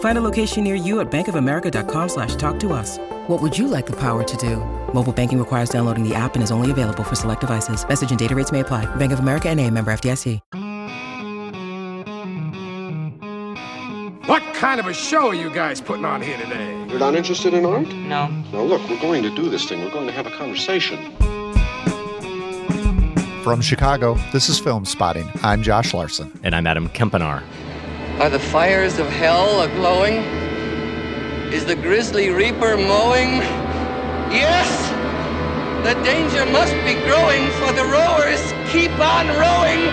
Find a location near you at bankofamerica.com slash talk to us. What would you like the power to do? Mobile banking requires downloading the app and is only available for select devices. Message and data rates may apply. Bank of America and a member FDIC. What kind of a show are you guys putting on here today? You're not interested in art? No. Now look, we're going to do this thing. We're going to have a conversation. From Chicago, this is Filmspotting. I'm Josh Larsen. And I'm Adam Kempenaar. Are the fires of hell a glowing? Is the grisly reaper mowing? Yes! The danger must be growing, for the rowers keep on rowing,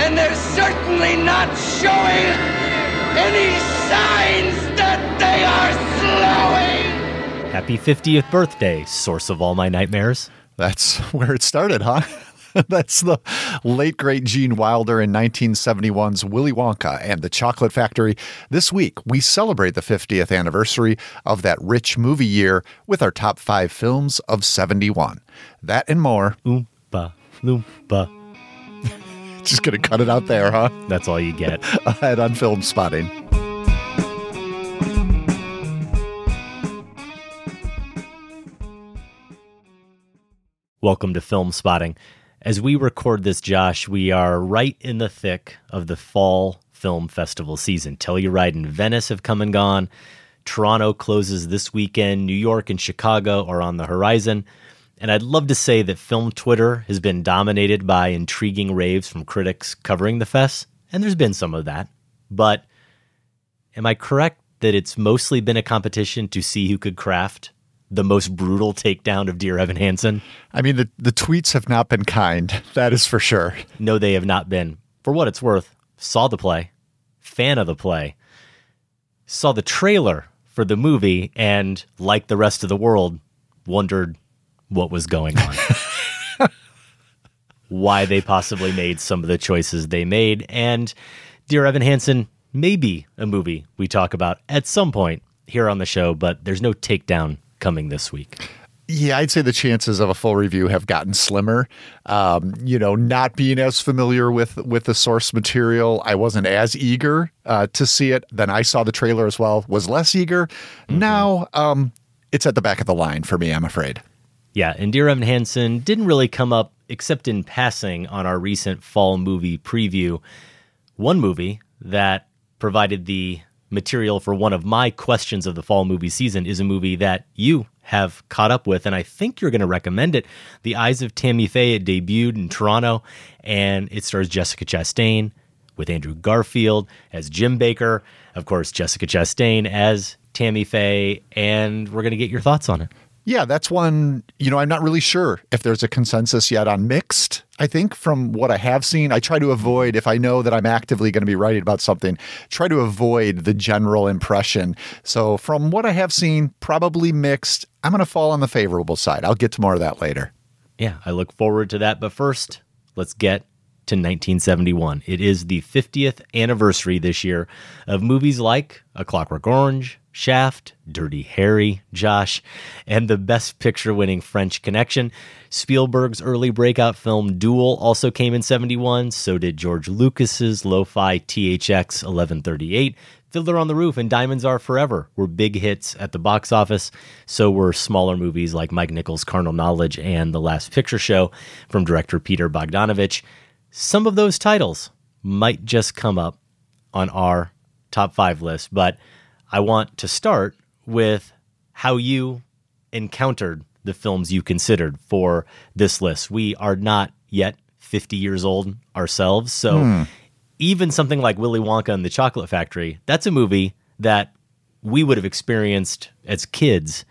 and they're certainly not showing any signs that they are slowing! Happy 50th birthday, source of all my nightmares. That's where it started, huh? That's the late great Gene Wilder in 1971's Willy Wonka and the Chocolate Factory. This week, we celebrate the 50th anniversary of that rich movie year with our top five films of 71. That and more. Oompa, loompa. Just gonna cut it out there, huh? That's all you get. Ahead on Filmspotting. Welcome to Filmspotting. As we record this, Josh, we are right in the thick of the fall film festival season. Telluride and Venice have come and gone. Toronto closes this weekend. New York and Chicago are on the horizon. And I'd love to say that film Twitter has been dominated by intriguing raves from critics covering the fest, and there's been some of that. But am I correct that it's mostly been a competition to see who could craft the most brutal takedown of Dear Evan Hansen? I mean, the, the tweets have not been kind. That is for sure. No, they have not been. For what it's worth, saw the play, fan of the play, saw the trailer for the movie, and like the rest of the world, wondered what was going on. Why they possibly made some of the choices they made. And Dear Evan Hansen may be a movie we talk about at some point here on the show, but there's no takedown coming this week. Yeah, I'd say the chances of a full review have gotten slimmer. Um, you know, not being as familiar with with the source material, I wasn't as eager uh, to see it. Then I saw the trailer as well, was less eager. Mm-hmm. Now, um, it's at the back of the line for me. I'm afraid. Yeah, and Dear Evan Hansen didn't really come up except in passing on our recent fall movie preview. One movie that provided the material for one of my questions of the fall movie season is a movie that you have caught up with, and I think you're going to recommend it. The Eyes of Tammy Faye it debuted in Toronto, and it stars Jessica Chastain with Andrew Garfield as Jim Bakker, of course, Jessica Chastain as Tammy Faye, and we're going to get your thoughts on it. Yeah, that's one, you know, I'm not really sure if there's a consensus yet on mixed. I think from what I have seen, I try to avoid, if I know that I'm actively going to be writing about something, try to avoid the general impression. So from what I have seen, probably mixed. I'm going to fall on the favorable side. I'll get to more of that later. Yeah, I look forward to that. But first, let's get to 1971. It is the 50th anniversary this year of movies like A Clockwork Orange, Shaft, Dirty Harry, Josh, and the Best Picture winning French Connection. Spielberg's early breakout film Duel also came in 71. So did George Lucas's lo fi THX 1138. Fiddler on the Roof and Diamonds Are Forever were big hits at the box office. So were smaller movies like Mike Nichols' Carnal Knowledge and The Last Picture Show from director Peter Bogdanovich. Some of those titles might just come up on our top five list, but I want to start with how you encountered the films you considered for this list. We are not yet 50 years old ourselves. So hmm. even something like Willy Wonka and the Chocolate Factory, that's a movie that we would have experienced as kids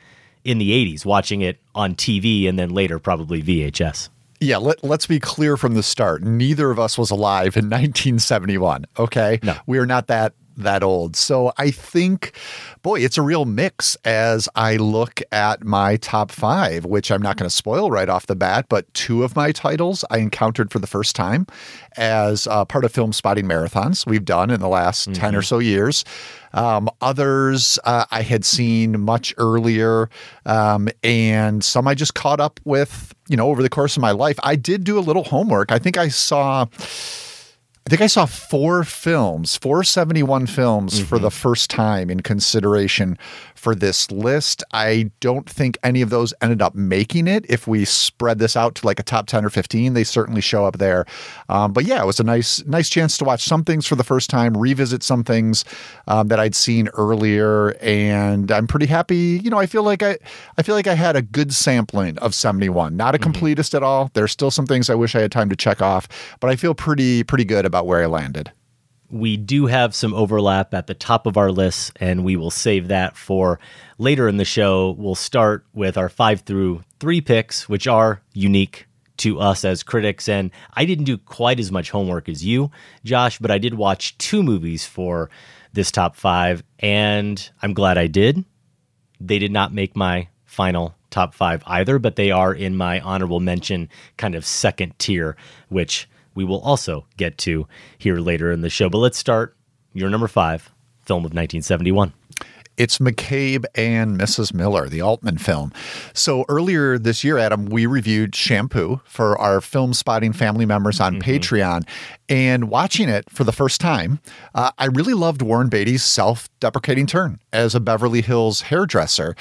in the 80s, watching it on TV and then later probably VHS. Yeah, let, let's be clear from the start. Neither of us was alive in 1971. Okay. No. We are not that that old. So I think, boy, it's a real mix as I look at my top five, which I'm not going to spoil right off the bat, but two of my titles I encountered for the first time as uh, part of film spotting marathons we've done in the last 10 or so years. Um, others uh, I had seen much earlier, um, and some I just caught up with, you know, over the course of my life. I did do a little homework. I think I saw. I think I saw four films, 471 films for the first time in consideration for this list. I don't think any of those ended up making it. If we spread this out to like a top 10 or 15, they certainly show up there. Um, but yeah, it was a nice, nice chance to watch some things for the first time, revisit some things um, that I'd seen earlier. And I'm pretty happy. You know, I feel like I, I feel like I had a good sampling of 71. Not a completist at all. There's still some things I wish I had time to check off, but I feel pretty, pretty good about where I landed. We do have some overlap at the top of our list, and we will save that for later in the show. We'll start with our five through three picks, which are unique to us as critics. And I didn't do quite as much homework as you, Josh, but I did watch two movies for this top five, and I'm glad I did. They did not make my final top five either, but they are in my honorable mention kind of second tier, which we will also get to here later in the show. But let's start your number five film of 1971. It's McCabe and Mrs. Miller, the Altman film. So earlier this year, Adam, we reviewed Shampoo for our film spotting family members on Patreon. And watching it for the first time, uh, I really loved Warren Beatty's self deprecating turn as a Beverly Hills hairdresser.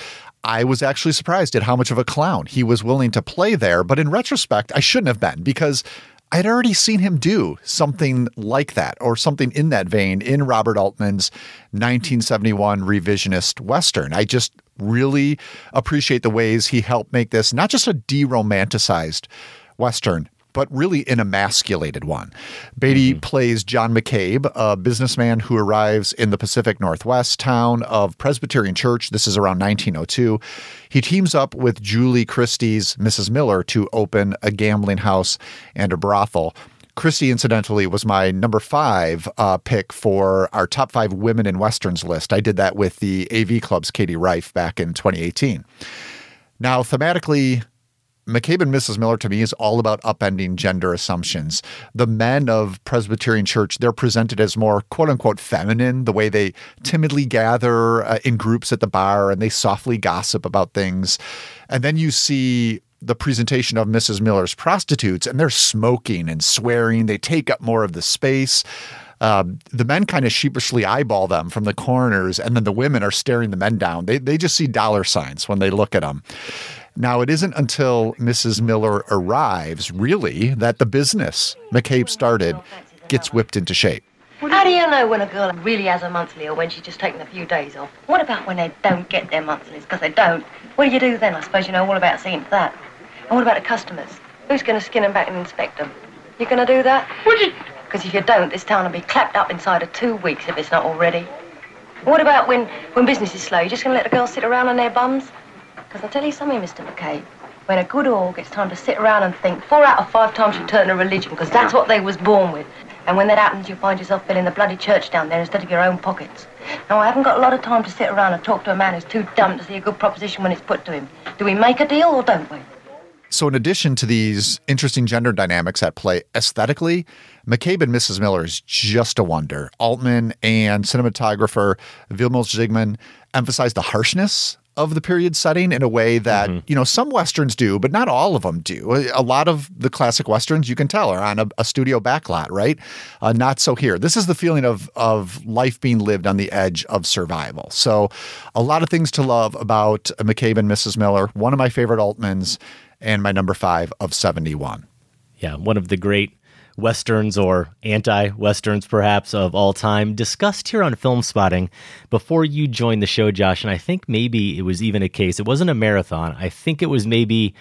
I was actually surprised at how much of a clown he was willing to play there. But in retrospect, I shouldn't have been because I'd already seen him do something like that or something in that vein in Robert Altman's 1971 revisionist Western. I just really appreciate the ways he helped make this not just a de romanticized Western, but really an emasculated one. Beatty plays John McCabe, a businessman who arrives in the Pacific Northwest town of Presbyterian Church. This is around 1902. He teams up with Julie Christie's Mrs. Miller to open a gambling house and a brothel. Christie, incidentally, was my number five uh, pick for our top five women in westerns list. I did that with the AV Club's Katie Rife back in 2018. Now, thematically, McCabe and Mrs. Miller to me is all about upending gender assumptions. The men of Presbyterian Church, they're presented as more quote unquote feminine, the way they timidly gather uh, in groups at the bar and they softly gossip about things. And then you see the presentation of Mrs. Miller's prostitutes, and they're smoking and swearing. They take up more of the space. Um, the men kind of sheepishly eyeball them from the corners, and then the women are staring the men down. They, they just see dollar signs when they look at them. Now, it isn't until Mrs. Miller arrives, really, that the business McCabe started gets whipped into shape. How do you know when a girl really has a monthly or when she's just taken a few days off? What about when they don't get their monthlies? Because they don't. What do you do then? I suppose you know all about seeing to that. And what about the customers? Who's going to skin them back and inspect them? You going to do that? Would you? Because if you don't, this town will be clapped up inside of two weeks if it's not already. What about when, when business is slow? You're just going to let the girls sit around on their bums? Because I'll tell you something, Mr. McCabe. When a good org gets time to sit around and think, four out of five times you turn to religion, because that's what they was born with. And when that happens, you find yourself filling the bloody church down there instead of your own pockets. Now, I haven't got a lot of time to sit around and talk to a man who's too dumb to see a good proposition when it's put to him. Do we make a deal or don't we? So, in addition to these interesting gender dynamics at play aesthetically, McCabe and Mrs. Miller is just a wonder. Altman and cinematographer Vilmos Zsigmond emphasize the harshness of the period setting in a way that you know some westerns do, but not all of them do. A- A lot of the classic westerns you can tell are on a, a studio backlot, right? Uh, not so here. This is the feeling of of life being lived on the edge of survival. So, a lot of things to love about McCabe and Mrs. Miller. One of my favorite Altmans, and my number five of seventy one. Yeah, one of the great westerns or anti-westerns perhaps of all time discussed here on film spotting before you joined the show josh and i think maybe it was even a case it wasn't a marathon i think it was maybe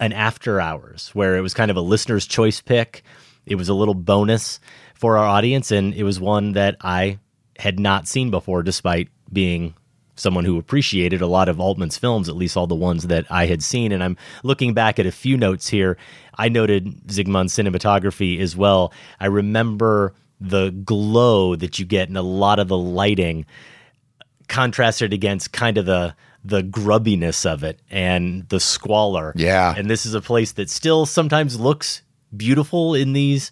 an after hours where it was kind of a listener's choice pick. It was a little bonus for our audience, and it was one that I had not seen before, despite being someone who appreciated a lot of Altman's films, at least all the ones that I had seen. And I'm looking back at a few notes here. I noted Zsigmond's cinematography as well. I remember the glow that you get in a lot of the lighting contrasted against kind of the the grubbiness of it and the squalor. Yeah. And this is a place that still sometimes looks beautiful in these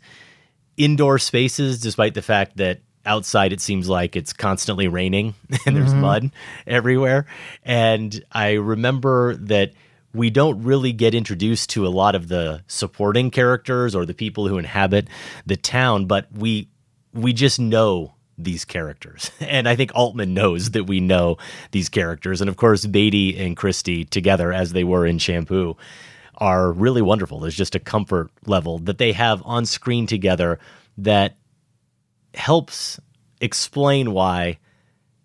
indoor spaces, despite the fact that outside it seems like it's constantly raining and there's mm-hmm. mud everywhere. And I remember that we don't really get introduced to a lot of the supporting characters or the people who inhabit the town, but we we just know these characters. And I think Altman knows that we know these characters. And of course, Beatty and Christie together, as they were in Shampoo, are really wonderful. There's just a comfort level that they have on screen together that helps explain why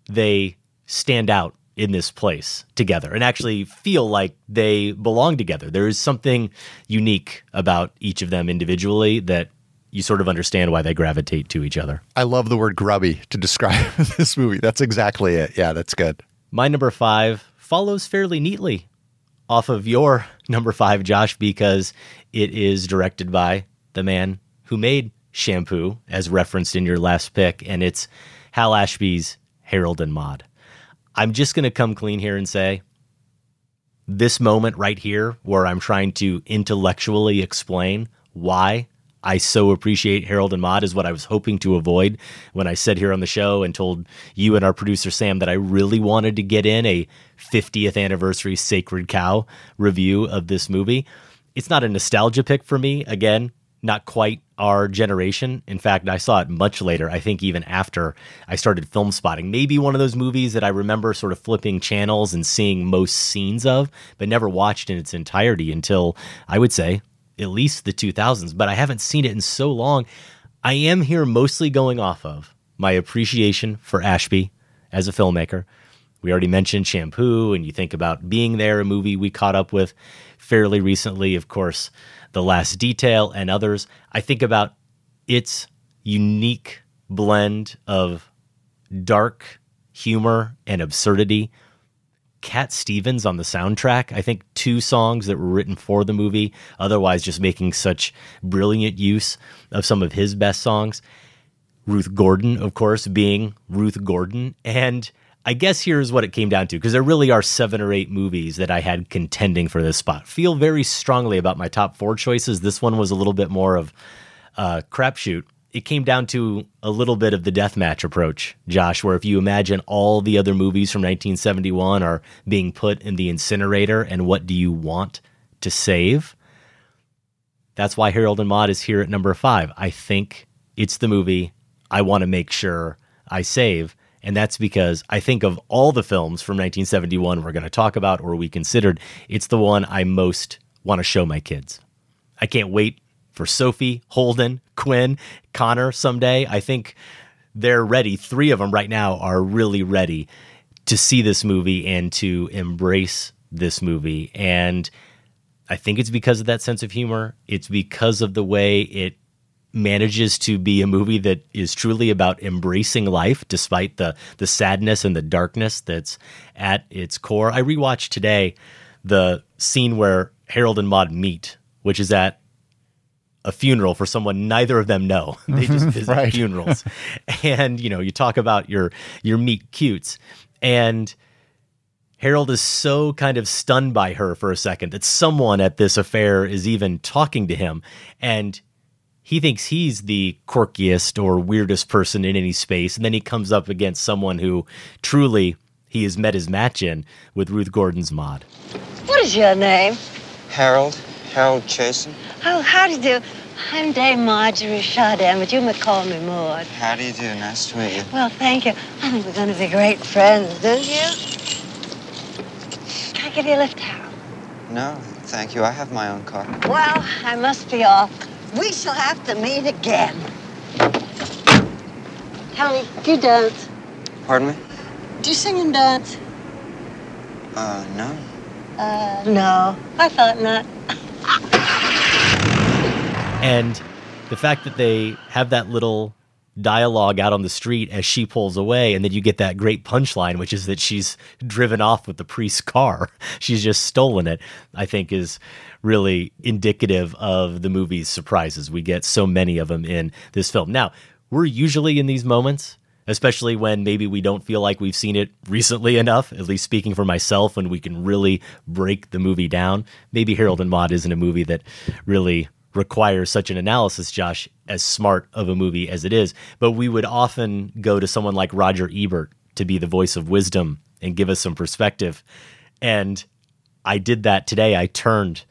they stand out in this place together and actually feel like they belong together. There is something unique about each of them individually that you sort of understand why they gravitate to each other. I love the word grubby to describe this movie. That's exactly it. Yeah, that's good. My number five follows fairly neatly off of your number five, Josh, because it is directed by the man who made Shampoo, as referenced in your last pick, and it's Hal Ashby's Harold and Maude. I'm just going to come clean here and say this moment right here, where I'm trying to intellectually explain why I so appreciate Harold and Maude, is what I was hoping to avoid when I said here on the show and told you and our producer Sam that I really wanted to get in a 50th anniversary Sacred Cow review of this movie. It's not a nostalgia pick for me. Again, not quite our generation. In fact, I saw it much later, I think even after I started film spotting. Maybe one of those movies that I remember sort of flipping channels and seeing most scenes of, but never watched in its entirety until I would say at least the 2000s. But I haven't seen it in so long. I am here mostly going off of my appreciation for Ashby as a filmmaker. We already mentioned Shampoo, and you think about being there, a movie we caught up with fairly recently, of course, The Last Detail and others. I think about its unique blend of dark humor and absurdity. Cat Stevens on the soundtrack, I think two songs that were written for the movie, otherwise, just making such brilliant use of some of his best songs. Ruth Gordon, of course, being Ruth Gordon. And I guess here's what it came down to because there really are seven or eight movies that I had contending for this spot. Feel very strongly about my top four choices. This one was a little bit more of a crapshoot. It came down to a little bit of the deathmatch approach, Josh, where if you imagine all the other movies from 1971 are being put in the incinerator, and what do you want to save? That's why Harold and Maude is here at number five. I think it's the movie I want to make sure I save. And that's because I think of all the films from 1971 we're going to talk about or we considered, it's the one I most want to show my kids. I can't wait for Sophie, Holden, Quinn, Connor someday. I think they're ready. Three of them right now are really ready to see this movie and to embrace this movie. And I think it's because of that sense of humor. It's because of the way it manages to be a movie that is truly about embracing life despite the the sadness and the darkness that's at its core. I rewatched today the scene where Harold and Maude meet, which is at a funeral for someone neither of them know. They just visit Right. funerals. and you know, you talk about your your meet cutes and Harold is so kind of stunned by her for a second that someone at this affair is even talking to him and he thinks he's the quirkiest or weirdest person in any space and then he comes up against someone who truly he has met his match in with Ruth Gordon's Maude. What is your name? Harold, Harold Chasen. Oh, how do you do? I'm Dame Marjorie Chardin, but you may call me Maude. How do you do? Nice to meet you. Well, thank you. I think we're going to be great friends, don't you? Can I give you a lift, Harold? No, thank you. I have my own car. Well, I must be off. We shall have to meet again. Tell me, do you dance? Pardon me? Do you sing and dance? Uh, no. Uh, no. I thought not. And the fact that they have that little dialogue out on the street as she pulls away, and then you get that great punchline, which is that she's driven off with the priest's car. She's just stolen it, I think is really indicative of the movie's surprises. We get so many of them in this film. Now, we're usually in these moments especially when maybe we don't feel like we've seen it recently enough, at least speaking for myself, when we can really break the movie down. Maybe Harold and Maude isn't a movie that really requires such an analysis, Josh, as smart of a movie as it is. But we would often go to someone like Roger Ebert to be the voice of wisdom and give us some perspective. And I did that today. I turned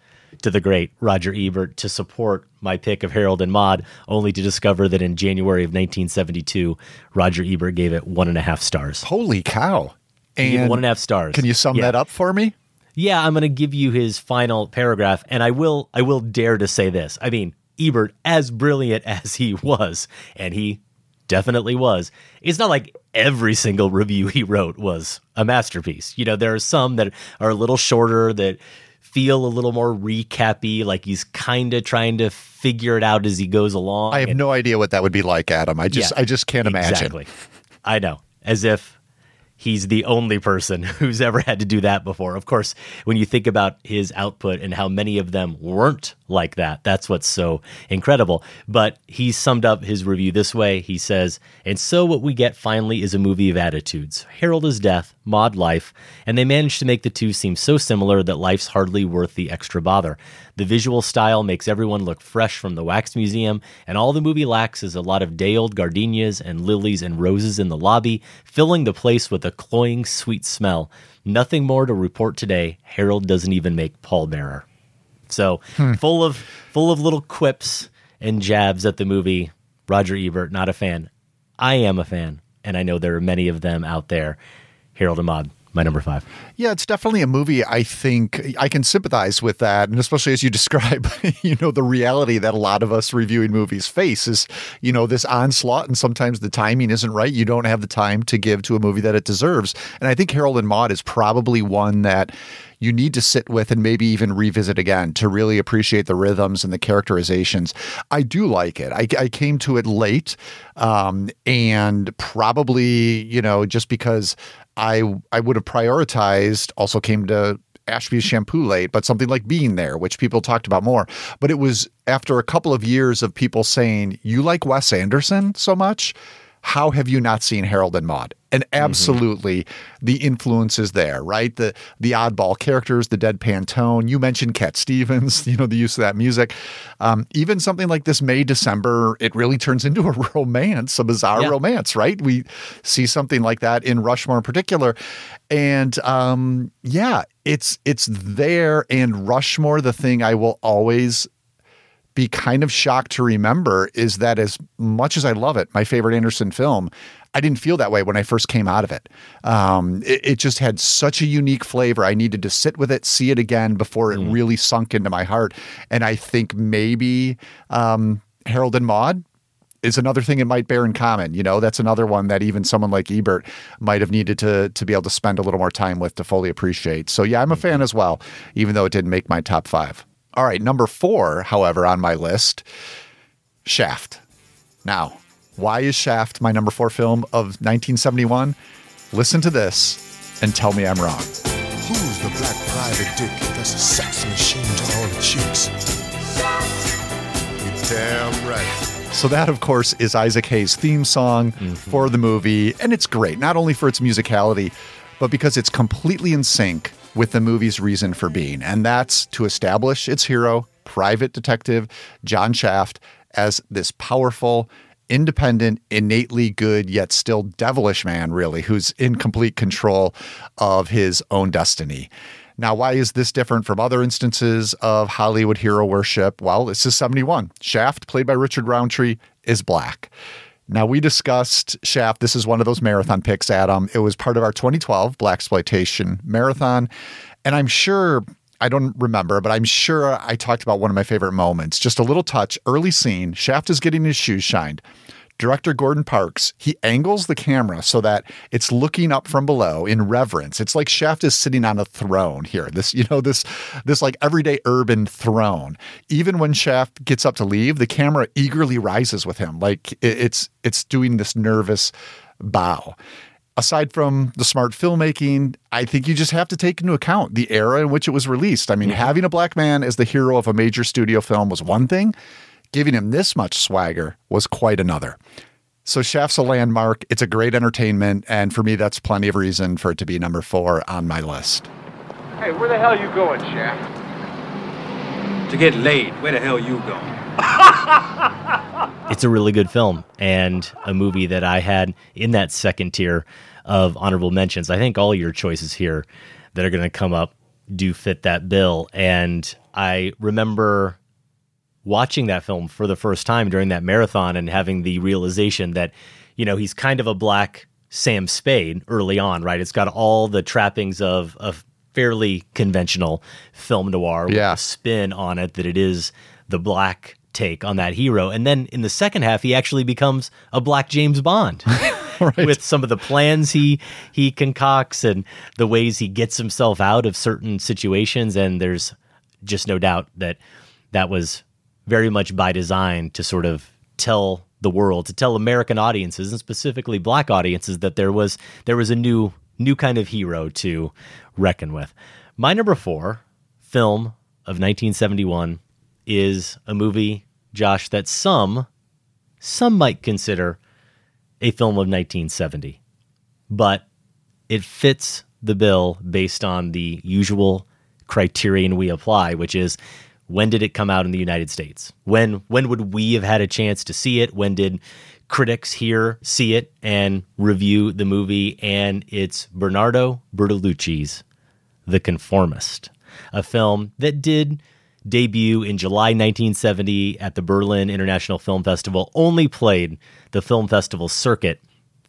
to the great Roger Ebert to support my pick of Harold and Maude, only to discover that in January of 1972, Roger Ebert gave it one and a half stars. Holy cow. And one and a half stars. Can you sum yeah. that up for me? Yeah, I'm going to give you his final paragraph, and I will. I will dare to say this. I mean, Ebert, as brilliant as he was, and he definitely was. It's not like every single review he wrote was a masterpiece. You know, there are some that are a little shorter that feel a little more recappy, like he's kind of trying to figure it out as he goes along. I have and, no idea what that would be like, Adam. I just Yeah, I just can't imagine. Exactly. I know. As if he's the only person who's ever had to do that before. Of course, when you think about his output and how many of them weren't like that, that's what's so incredible. But he summed up his review this way He says, And so what we get finally is a movie of attitudes. Harold is death, Maude life, and they manage to make the two seem so similar that life's hardly worth the extra bother. The visual style makes everyone look fresh from the wax museum, and all the movie lacks is a lot of day old gardenias and lilies and roses in the lobby, filling the place with a cloying sweet smell. Nothing more to report today. Harold doesn't even make pallbearer. So hmm. full of full of little quips and jabs at the movie. Roger Ebert, not a fan. I am a fan, and I know there are many of them out there. Harold and Maude, my number five. Yeah, it's definitely a movie I think I can sympathize with that. And especially as you describe, you know, the reality that a lot of us reviewing movies face is, you know, this onslaught and sometimes the timing isn't right. You don't have the time to give to a movie that it deserves. And I think Harold and Maude is probably one that you need to sit with and maybe even revisit again to really appreciate the rhythms and the characterizations. I do like it. I, I came to it late, um, and probably you know just because I I would have prioritized. Also came to Ashby's shampoo late, but something like being there, which people talked about more. But it was after a couple of years of people saying, You like Wes Anderson so much? How have you not seen Harold and Maude? And absolutely the influence is there, right? The the oddball characters, the deadpan tone. You mentioned Cat Stevens, you know, the use of that music. Um, even something like this May, December, it really turns into a romance, a bizarre Yeah. romance, right? We see something like that in Rushmore in particular. And um, yeah, it's it's there. And Rushmore, the thing I will always be kind of shocked to remember is that as much as I love it, my favorite Anderson film, I didn't feel that way when I first came out of it. Um, it, it just had such a unique flavor. I needed to sit with it, see it again before it really sunk into my heart. And I think maybe um, Harold and Maude is another thing it might bear in common. You know, that's another one that even someone like Ebert might have needed to to be able to spend a little more time with to fully appreciate. So yeah, I'm a fan as well, even though it didn't make my top five. All right, number four, however, on my list, Shaft. Now, why is Shaft my number four film of 1971? Listen to this and tell me I'm wrong. Who's the black private dick that's a sex machine to all the chicks? You damn right. So that, of course, is Isaac Hayes' theme song mm-hmm. for the movie, and it's great not only for its musicality, but because it's completely in sync with the movie's reason for being, and that's to establish its hero, private detective John Shaft, as this powerful, independent, innately good, yet still devilish man, really, who's in complete control of his own destiny. Now, why is this different from other instances of Hollywood hero worship? Well, this is 71. Shaft, played by Richard Roundtree, is black. Now, we discussed Shaft. This is one of those marathon picks, Adam. It was part of our 2012 Blaxploitation Marathon. And I'm sure, I don't remember, but I'm sure I talked about one of my favorite moments. Just a little touch, early scene. Shaft is getting his shoes shined. Director Gordon Parks, he angles the camera so that it's looking up from below in reverence. It's like Shaft is sitting on a throne here. This, you know, this this like everyday urban throne. Even when Shaft gets up to leave, the camera eagerly rises with him. Like it's it's doing this nervous bow aside from the smart filmmaking, I think you just have to take into account the era in which it was released. I mean, having a black man as the hero of a major studio film was one thing, giving him this much swagger was quite another. So Shaft's a landmark. It's a great entertainment, and for me, that's plenty of reason for it to be number four on my list. Hey, where the hell you going, Shaft? To get laid. Where the hell you going? it's a really good film and a movie that I had in that second tier of honorable mentions. I think all your choices here that are going to come up do fit that bill. And I remember watching that film for the first time during that marathon and having the realization that, you know, he's kind of a black Sam Spade early on, right? It's got all the trappings of, a fairly conventional film noir yeah. with a spin on it that it is the black take on that hero. And then in the second half, he actually becomes a black James Bond. right. With some of the plans he he concocts and the ways he gets himself out of certain situations, and there's just no doubt that that was very much by design to sort of tell the world, to tell American audiences and specifically black audiences that there was there was a new new kind of hero to reckon with. My number four film of 1971 is a movie, Josh, that some some might consider a film of 1970, but it fits the bill based on the usual criterion we apply, which is when did it come out in the United States? When when would we have had a chance to see it? When did critics here see it and review the movie? And it's Bernardo Bertolucci's The Conformist, a film that did debut in July 1970 at the Berlin International Film Festival, only played the film festival circuit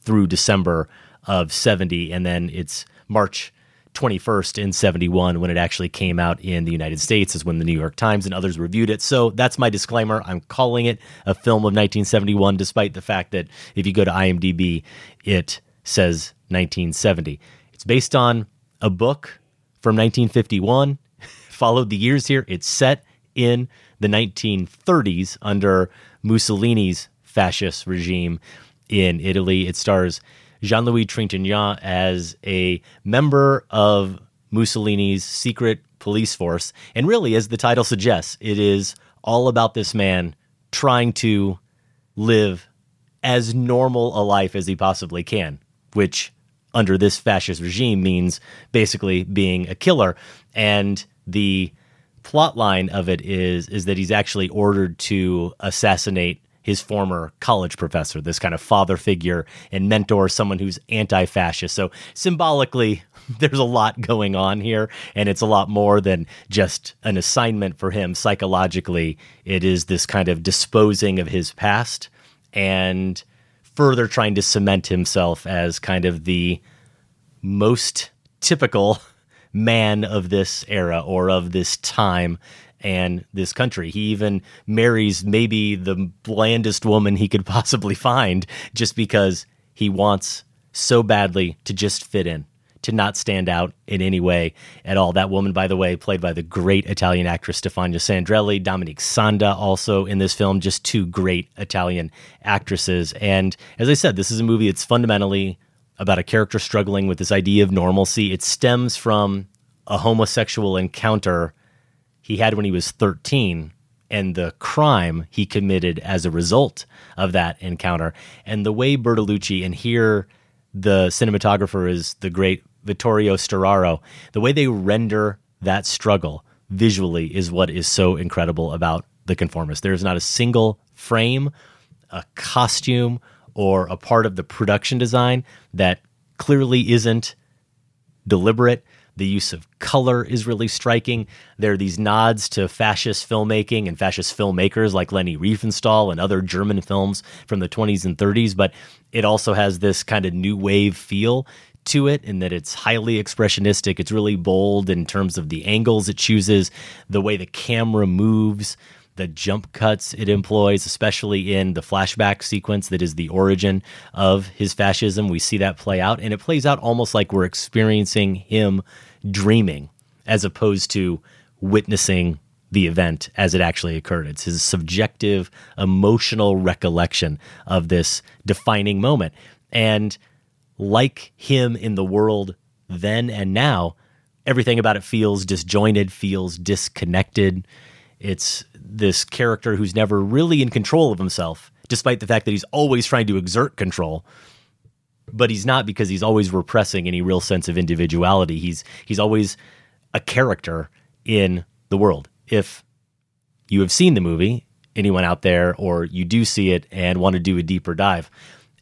through December of 70, and then it's March 21st in 71 when it actually came out in the United States, is when the New York Times and others reviewed it. So that's my disclaimer. I'm calling it a film of 1971, despite the fact that if you go to IMDb, it says 1970. It's based on a book from 1951 followed the years here. It's set in the 1930s under Mussolini's fascist regime in Italy. It stars Jean Louis Trintignant as a member of Mussolini's secret police force. And really, as the title suggests, it is all about this man trying to live as normal a life as he possibly can, which under this fascist regime means basically being a killer. And the plot line of it is is that he's actually ordered to assassinate his former college professor, this kind of father figure and mentor, someone who's anti fascist. So, symbolically, there's a lot going on here, and it's a lot more than just an assignment for him psychologically. It is this kind of disposing of his past and further trying to cement himself as kind of the most typical man of this era or of this time and this country. He even marries maybe the blandest woman he could possibly find just because he wants so badly to just fit in, to not stand out in any way at all. That woman, by the way, played by the great Italian actress Stefania Sandrelli, Dominique Sanda also in this film, just two great Italian actresses. And as I said, this is a movie that's fundamentally about a character struggling with this idea of normalcy. It stems from a homosexual encounter he had when he was 13 and the crime he committed as a result of that encounter. And the way Bertolucci, and here the cinematographer is the great Vittorio Storaro, the way they render that struggle visually is what is so incredible about The Conformist. There's not a single frame, a costume, or a part of the production design that clearly isn't deliberate. The use of color is really striking. There are these nods to fascist filmmaking and fascist filmmakers like Leni Riefenstahl and other German films from the 20s and 30s, but it also has this kind of new wave feel to it in that it's highly expressionistic. It's really bold in terms of the angles it chooses, the way the camera moves, the jump cuts it employs, especially in the flashback sequence that is the origin of his fascism. We see that play out, and it plays out almost like we're experiencing him dreaming as opposed to witnessing the event as it actually occurred. It's his subjective, emotional recollection of this defining moment. And like him in the world then and now, everything about it feels disjointed, feels disconnected. It's this character who's never really in control of himself, despite the fact that he's always trying to exert control. But he's not because he's always repressing any real sense of individuality. He's he's always a character in the world. If you have seen the movie, anyone out there, or you do see it and want to do a deeper dive,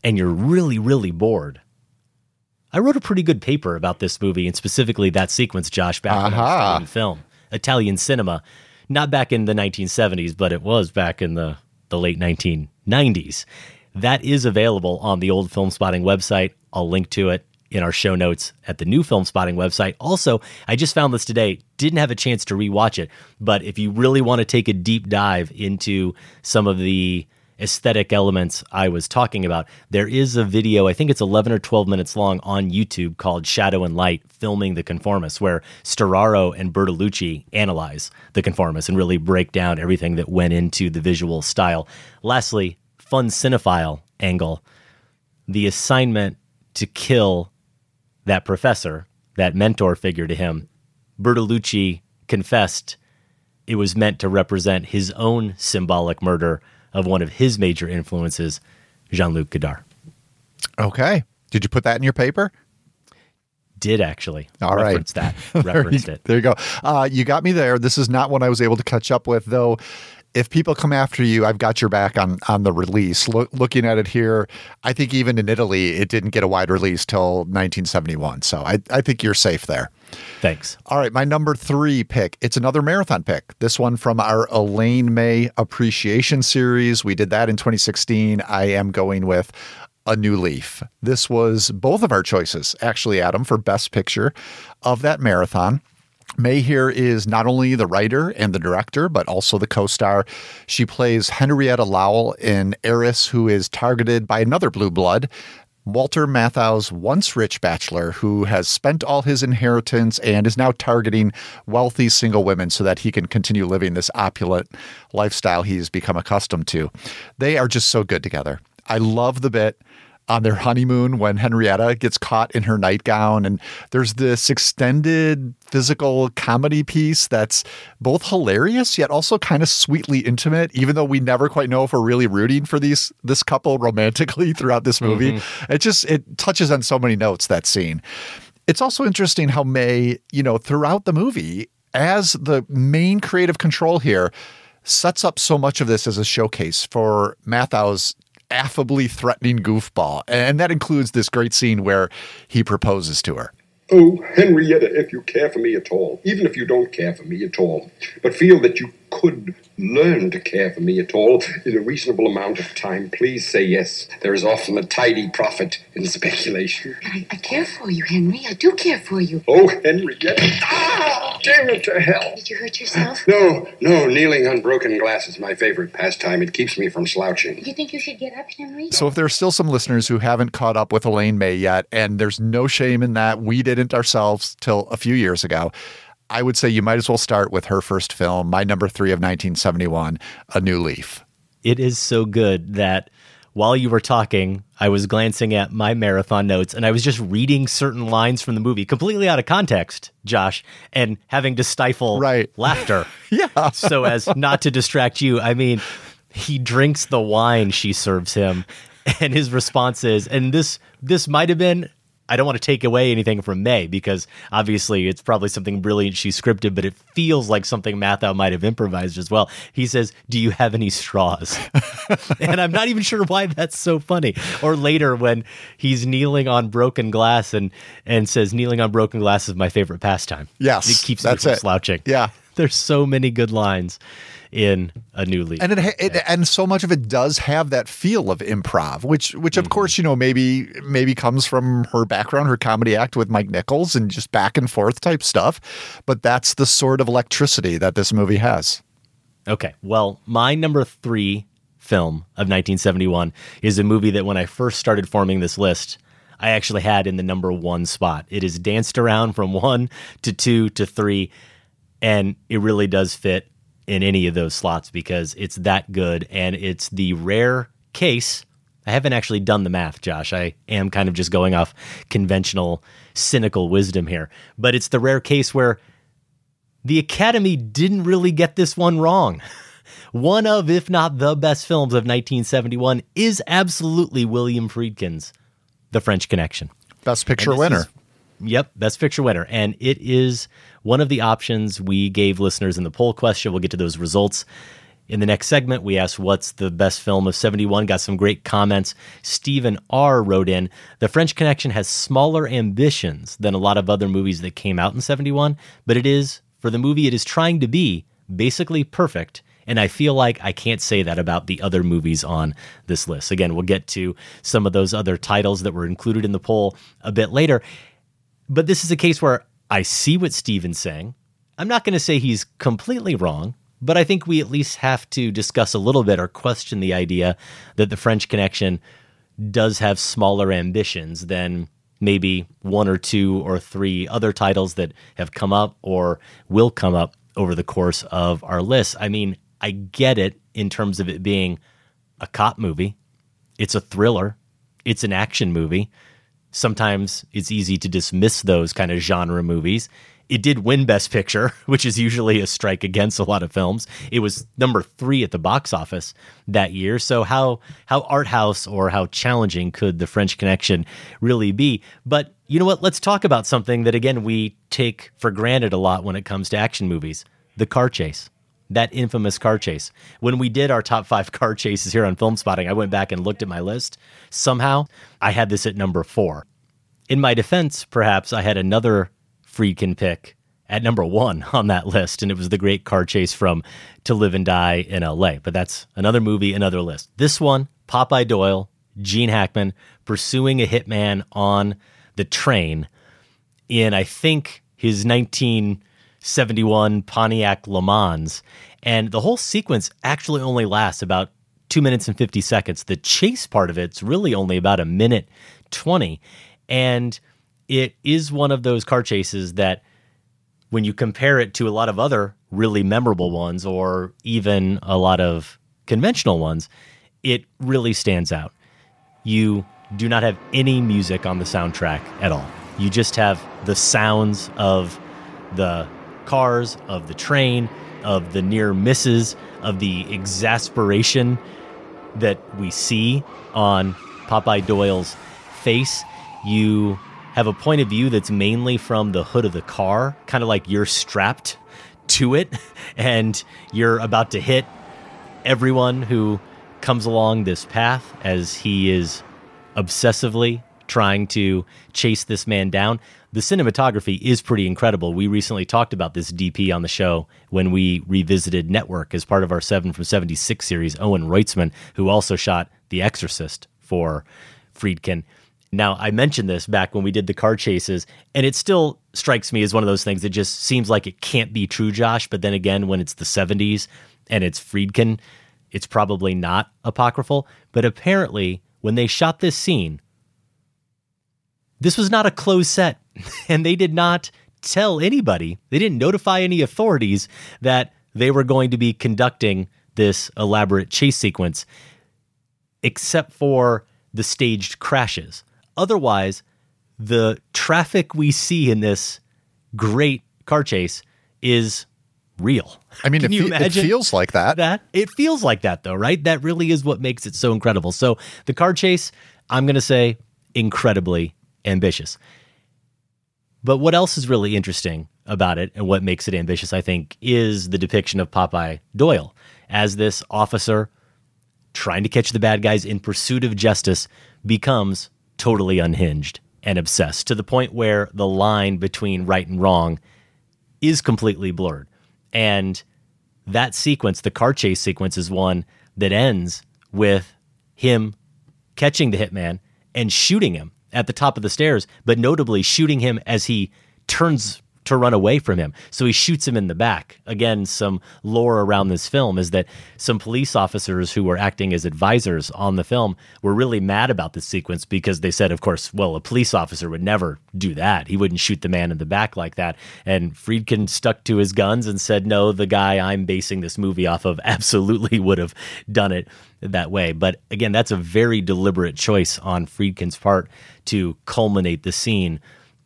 and you're really, really bored, I wrote a pretty good paper about this movie and specifically that sequence, Josh, back when I was Aha. studying film, Italian cinema. Not back in the 1970s, but it was back in the, the late 1990s. That is available on the old Filmspotting website. I'll link to it in our show notes at the new Filmspotting website. Also, I just found this today, didn't have a chance to rewatch it, but if you really want to take a deep dive into some of the aesthetic elements I was talking about, there is a video, I think it's 11 or 12 minutes long on YouTube called Shadow and Light Filming the Conformist, where Storaro and Bertolucci analyze the Conformist and really break down everything that went into the visual style. Lastly, fun cinephile angle the assignment to kill that professor, that mentor figure to him, Bertolucci confessed it was meant to represent his own symbolic murder of one of his major influences, Jean Luc Godard. Okay. Did you put that in your paper? Did actually. All right. reference that. There Referenced you- it. There you go. Uh, you got me there. This is not one I was able to catch up with, though. If people come after you, I've got your back on on the release. Look, looking at it here, I think even in Italy, it didn't get a wide release till 1971. So I, I think you're safe there. Thanks. All right, my number three pick. It's another marathon pick. This one from our Elaine May Appreciation Series. We did that in 2016. I am going with A New Leaf. This was both of our choices, actually, Adam, for Best Picture of that marathon. May here is not only the writer and the director, but also the co star. She plays Henrietta Lowell, an heiress who is targeted by another blue blood, Walter Matthau's once rich bachelor who has spent all his inheritance and is now targeting wealthy single women so that he can continue living this opulent lifestyle he's become accustomed to. They are just so good together. I love the bit on their honeymoon when Henrietta gets caught in her nightgown. And there's this extended physical comedy piece that's both hilarious yet also kind of sweetly intimate, even though we never quite know if we're really rooting for these this couple romantically throughout this movie. Mm-hmm. It just it touches on so many notes that scene. It's also interesting how May, you know, throughout the movie, as the main creative control here, sets up so much of this as a showcase for Matthau's affably threatening goofball. And that includes this great scene where he proposes to her. Oh, Henrietta, if you care for me at all, even if you don't care for me at all, but feel that you could learn to care for me at all in a reasonable amount of time, please say yes. There is often a tidy profit in speculation. I, I care for you, Henry. I do care for you. Oh, Henrietta. Ah, damn it to hell. Did you hurt yourself? No, no, kneeling on broken glass is my favorite pastime. It keeps me from slouching. You think you should get up, Henry? So if there are still some listeners who haven't caught up with Elaine May yet, and there's no shame in that, we didn't ourselves till a few years ago. I would say you might as well start with her first film, my number three of 1971, A New Leaf. It is so good that while you were talking, I was glancing at my marathon notes and I was just reading certain lines from the movie completely out of context, Josh, and having to stifle right. laughter. yeah. so as not to distract you. I mean, he drinks the wine she serves him and his response is and this this might have been I don't want to take away anything from May because obviously it's probably something brilliant she scripted, but it feels like something Matthau might have improvised as well. He says, Do you have any straws? and I'm not even sure why that's so funny. Or later when he's kneeling on broken glass and and says, Kneeling on broken glass is my favorite pastime. Yes. It keeps that's me from it. slouching. Yeah. There's so many good lines in a new Leaf. And it, it and so much of it does have that feel of improv, which which of mm-hmm. course you know maybe maybe comes from her background, her comedy act with Mike Nichols, and just back and forth type stuff. But that's the sort of electricity that this movie has. Okay. Well, my number three film of 1971 is a movie that when I first started forming this list, I actually had in the number one spot. It is danced around from one to two to three, and it really does fit in any of those slots because it's that good. And it's the rare case. I haven't actually done the math, Josh. I am kind of just going off conventional, cynical wisdom here. But it's the rare case where the Academy didn't really get this one wrong. One of, if not the best films of 1971 is absolutely William Friedkin's The French Connection. Best picture winner. is- yep, best picture winner. And it is one of the options we gave listeners in the poll question. We'll get to those results. In the next segment, we asked what's the best film of 71. Got some great comments. Stephen R. wrote in The French Connection has smaller ambitions than a lot of other movies that came out in 71, but it is, for the movie it is trying to be, basically perfect. And I feel like I can't say that about the other movies on this list. Again, we'll get to some of those other titles that were included in the poll a bit later. But this is a case where I see what Steven's saying. I'm not going to say he's completely wrong, but I think we at least have to discuss a little bit or question the idea that the French Connection does have smaller ambitions than maybe one or two or three other titles that have come up or will come up over the course of our list. I mean, I get it in terms of it being a cop movie, it's a thriller, it's an action movie. Sometimes it's easy to dismiss those kind of genre movies. It did win Best Picture, which is usually a strike against a lot of films. It was number three at the box office that year. So how how art house or how challenging could the French Connection really be? But you know what? Let's talk about something that again we take for granted a lot when it comes to action movies: the car chase that infamous car chase. When we did our top five car chases here on Filmspotting, I went back and looked at my list. Somehow, I had this at number four. In my defense, perhaps I had another Friedkin pick at number one on that list, and it was the great car chase from To Live and Die in LA. But that's another movie, another list. This one, Popeye Doyle, Gene Hackman pursuing a hitman on the train in, I think, his 1971 Pontiac Le Mans. And the whole sequence actually only lasts about two minutes and 50 seconds. The chase part of it's really only about a minute 20. And it is one of those car chases that, when you compare it to a lot of other really memorable ones or even a lot of conventional ones, it really stands out. You do not have any music on the soundtrack at all. You just have the sounds of the cars, of the train, of the near misses, of the exasperation that we see on Popeye Doyle's face. You have a point of view that's mainly from the hood of the car, kind of like you're strapped to it and you're about to hit everyone who comes along this path as he is obsessively trying to chase this man down. The cinematography is pretty incredible. We recently talked about this DP on the show when we revisited Network as part of our 7 from 76 series. Owen Roizman, who also shot The Exorcist for Friedkin. Now, I mentioned this back when we did the car chases, and it still strikes me as one of those things that just seems like it can't be true, Josh. But then again, when it's the 70s and it's Friedkin, it's probably not apocryphal. But apparently, when they shot this scene, this was not a closed set, and they did not tell anybody, they didn't notify any authorities that they were going to be conducting this elaborate chase sequence, except for the staged crashes. Otherwise, the traffic we see in this great car chase is real. I mean, Can it, you fe- it feels like that. That it feels like that though, right? That really is what makes it so incredible. So the car chase, I'm going to say, incredibly ambitious. But what else is really interesting about it and what makes it ambitious, I think, is the depiction of Popeye Doyle as this officer trying to catch the bad guys in pursuit of justice becomes totally unhinged and obsessed to the point where the line between right and wrong is completely blurred. And that sequence, the car chase sequence, is one that ends with him catching the hitman and shooting him at the top of the stairs, but notably shooting him as he turns to run away from him. So he shoots him in the back. Again, some lore around this film is that some police officers who were acting as advisors on the film were really mad about this sequence because they said, of course, well, a police officer would never do that. He wouldn't shoot the man in the back like that. And Friedkin stuck to his guns and said, no, the guy I'm basing this movie off of absolutely would have done it that way. But again, that's a very deliberate choice on Friedkin's part to culminate the scene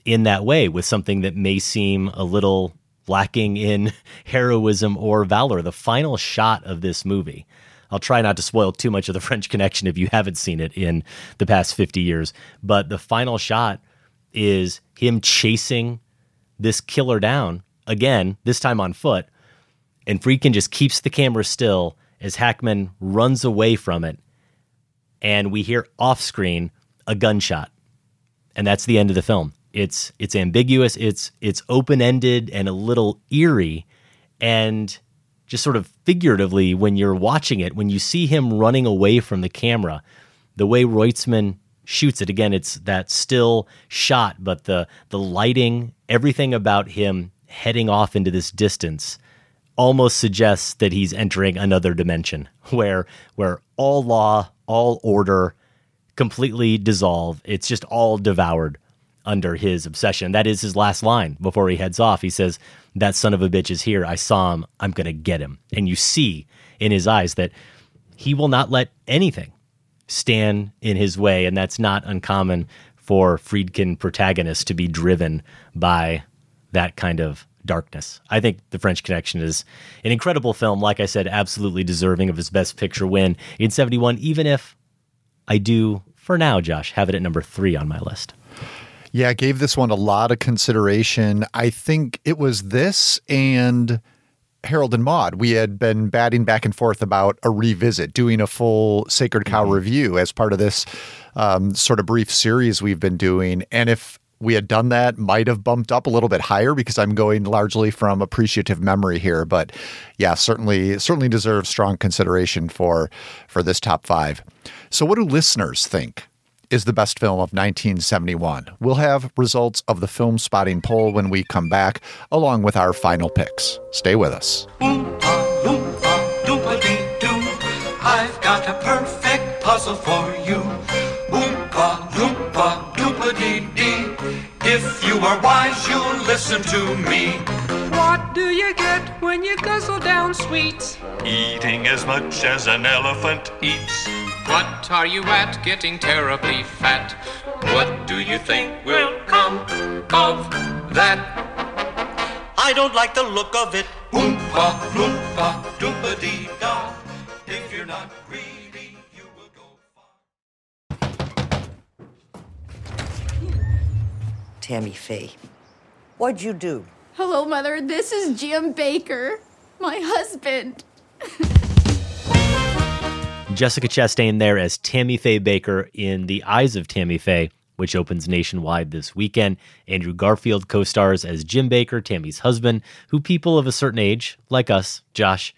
in that way with something that may seem a little lacking in heroism or valor. The final shot of this movie. I'll try not to spoil too much of the French Connection if you haven't seen it in the past 50 years, but the final shot is him chasing this killer down again, this time on foot, and Friedkin just keeps the camera still as Hackman runs away from it, and we hear off screen a gunshot, and that's the end of the film. It's it's ambiguous. It's it's open ended and a little eerie, and just sort of figuratively when you're watching it, when you see him running away from the camera, the way Roizman shoots it again, it's that still shot, but the the lighting, everything about him heading off into this distance almost suggests that he's entering another dimension where where all law, all order completely dissolve. It's just all devoured under his obsession. That is his last line before he heads off. He says, That son of a bitch is here. I saw him. I'm going to get him. And you see in his eyes that he will not let anything stand in his way. And that's not uncommon for Friedkin protagonists to be driven by that kind of darkness. I think The French Connection is an incredible film. Like I said, absolutely deserving of his Best Picture win in 71, even if I do, for now, Josh, have it at number three on my list. Yeah, I gave this one a lot of consideration. I think it was this and Harold and Maude. We had been batting back and forth about a revisit, doing a full Sacred Cow mm-hmm. review as part of this um, sort of brief series we've been doing. And if we had done that, might have bumped up a little bit higher because I'm going largely from appreciative memory here. But yeah, certainly certainly deserves strong consideration for for this top five. So what do listeners think? is the best film of 1971. We'll have results of the Filmspotting poll when we come back, along with our final picks. Stay with us. I've got a perfect puzzle for If you are wise, you'll listen to me. What do you get when you guzzle down sweets? Eating as much as an elephant eats. What are you at getting terribly fat? What do you think will come of that? I don't like the look of it. Oompa, loompa, doompa dee da. If you're not Tammy Faye. What'd you do? Hello, Mother. This is Jim Bakker, my husband. Jessica Chastain there as Tammy Faye Bakker in The Eyes of Tammy Faye, which opens nationwide this weekend. Andrew Garfield co stars as Jim Bakker, Tammy's husband, who people of a certain age, like us, Josh,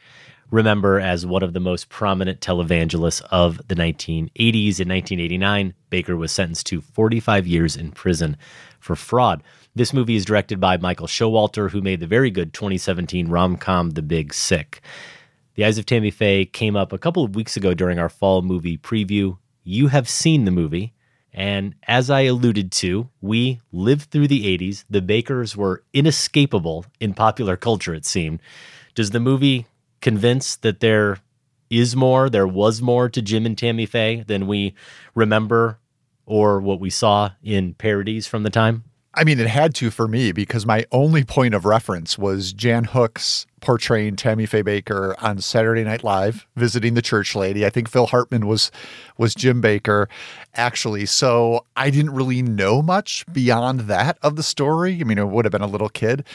remember as one of the most prominent televangelists of the 1980s. In 1989, Bakker was sentenced to 45 years in prison for fraud. This movie is directed by Michael Showalter, who made the very good 2017 rom com The Big Sick. The Eyes of Tammy Faye came up a couple of weeks ago during our fall movie preview. You have seen the movie. And as I alluded to, we lived through the 80s. The Bakkers were inescapable in popular culture, it seemed. Does the movie convince that there is more, there was more to Jim and Tammy Faye than we remember or what we saw in parodies from the time? I mean, it had to for me because my only point of reference was Jan Hooks portraying Tammy Faye Bakker on Saturday Night Live, visiting the church lady. I think Phil Hartman was was Jim Bakker, actually. So I didn't really know much beyond that of the story. I mean, it would have been a little kid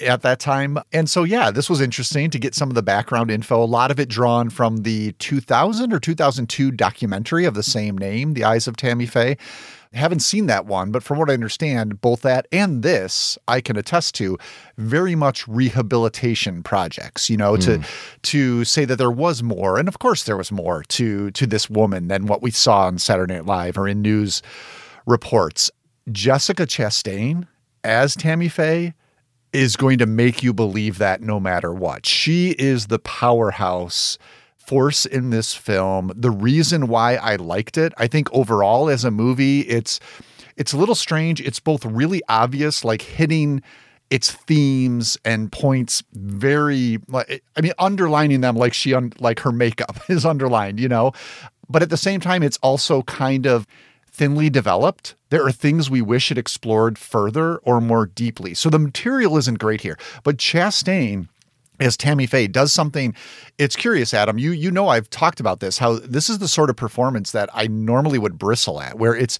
at that time. And so, yeah, this was interesting to get some of the background info. A lot of it drawn from the 2000 or 2002 documentary of the same name, The Eyes of Tammy Faye. I haven't seen that one, but from what I understand, both that and this I can attest to very much rehabilitation projects, you know, mm. to hmm. to say that there was more, and of course there was more to to this woman than what we saw on Saturday Night Live or in news reports. Jessica Chastain as Tammy Faye is going to make you believe that no matter what. She is the powerhouse force in this film. The reason why I liked it, I think overall as a movie, it's it's a little strange. It's both really obvious, like hitting its themes and points very like I mean underlining them like she un, like her makeup is underlined, you know. But at the same time it's also kind of thinly developed. There are things we wish it explored further or more deeply. So the material isn't great here. But Chastain as Tammy Faye does something it's curious Adam you you know I've talked about this how this is the sort of performance that I normally would bristle at where it's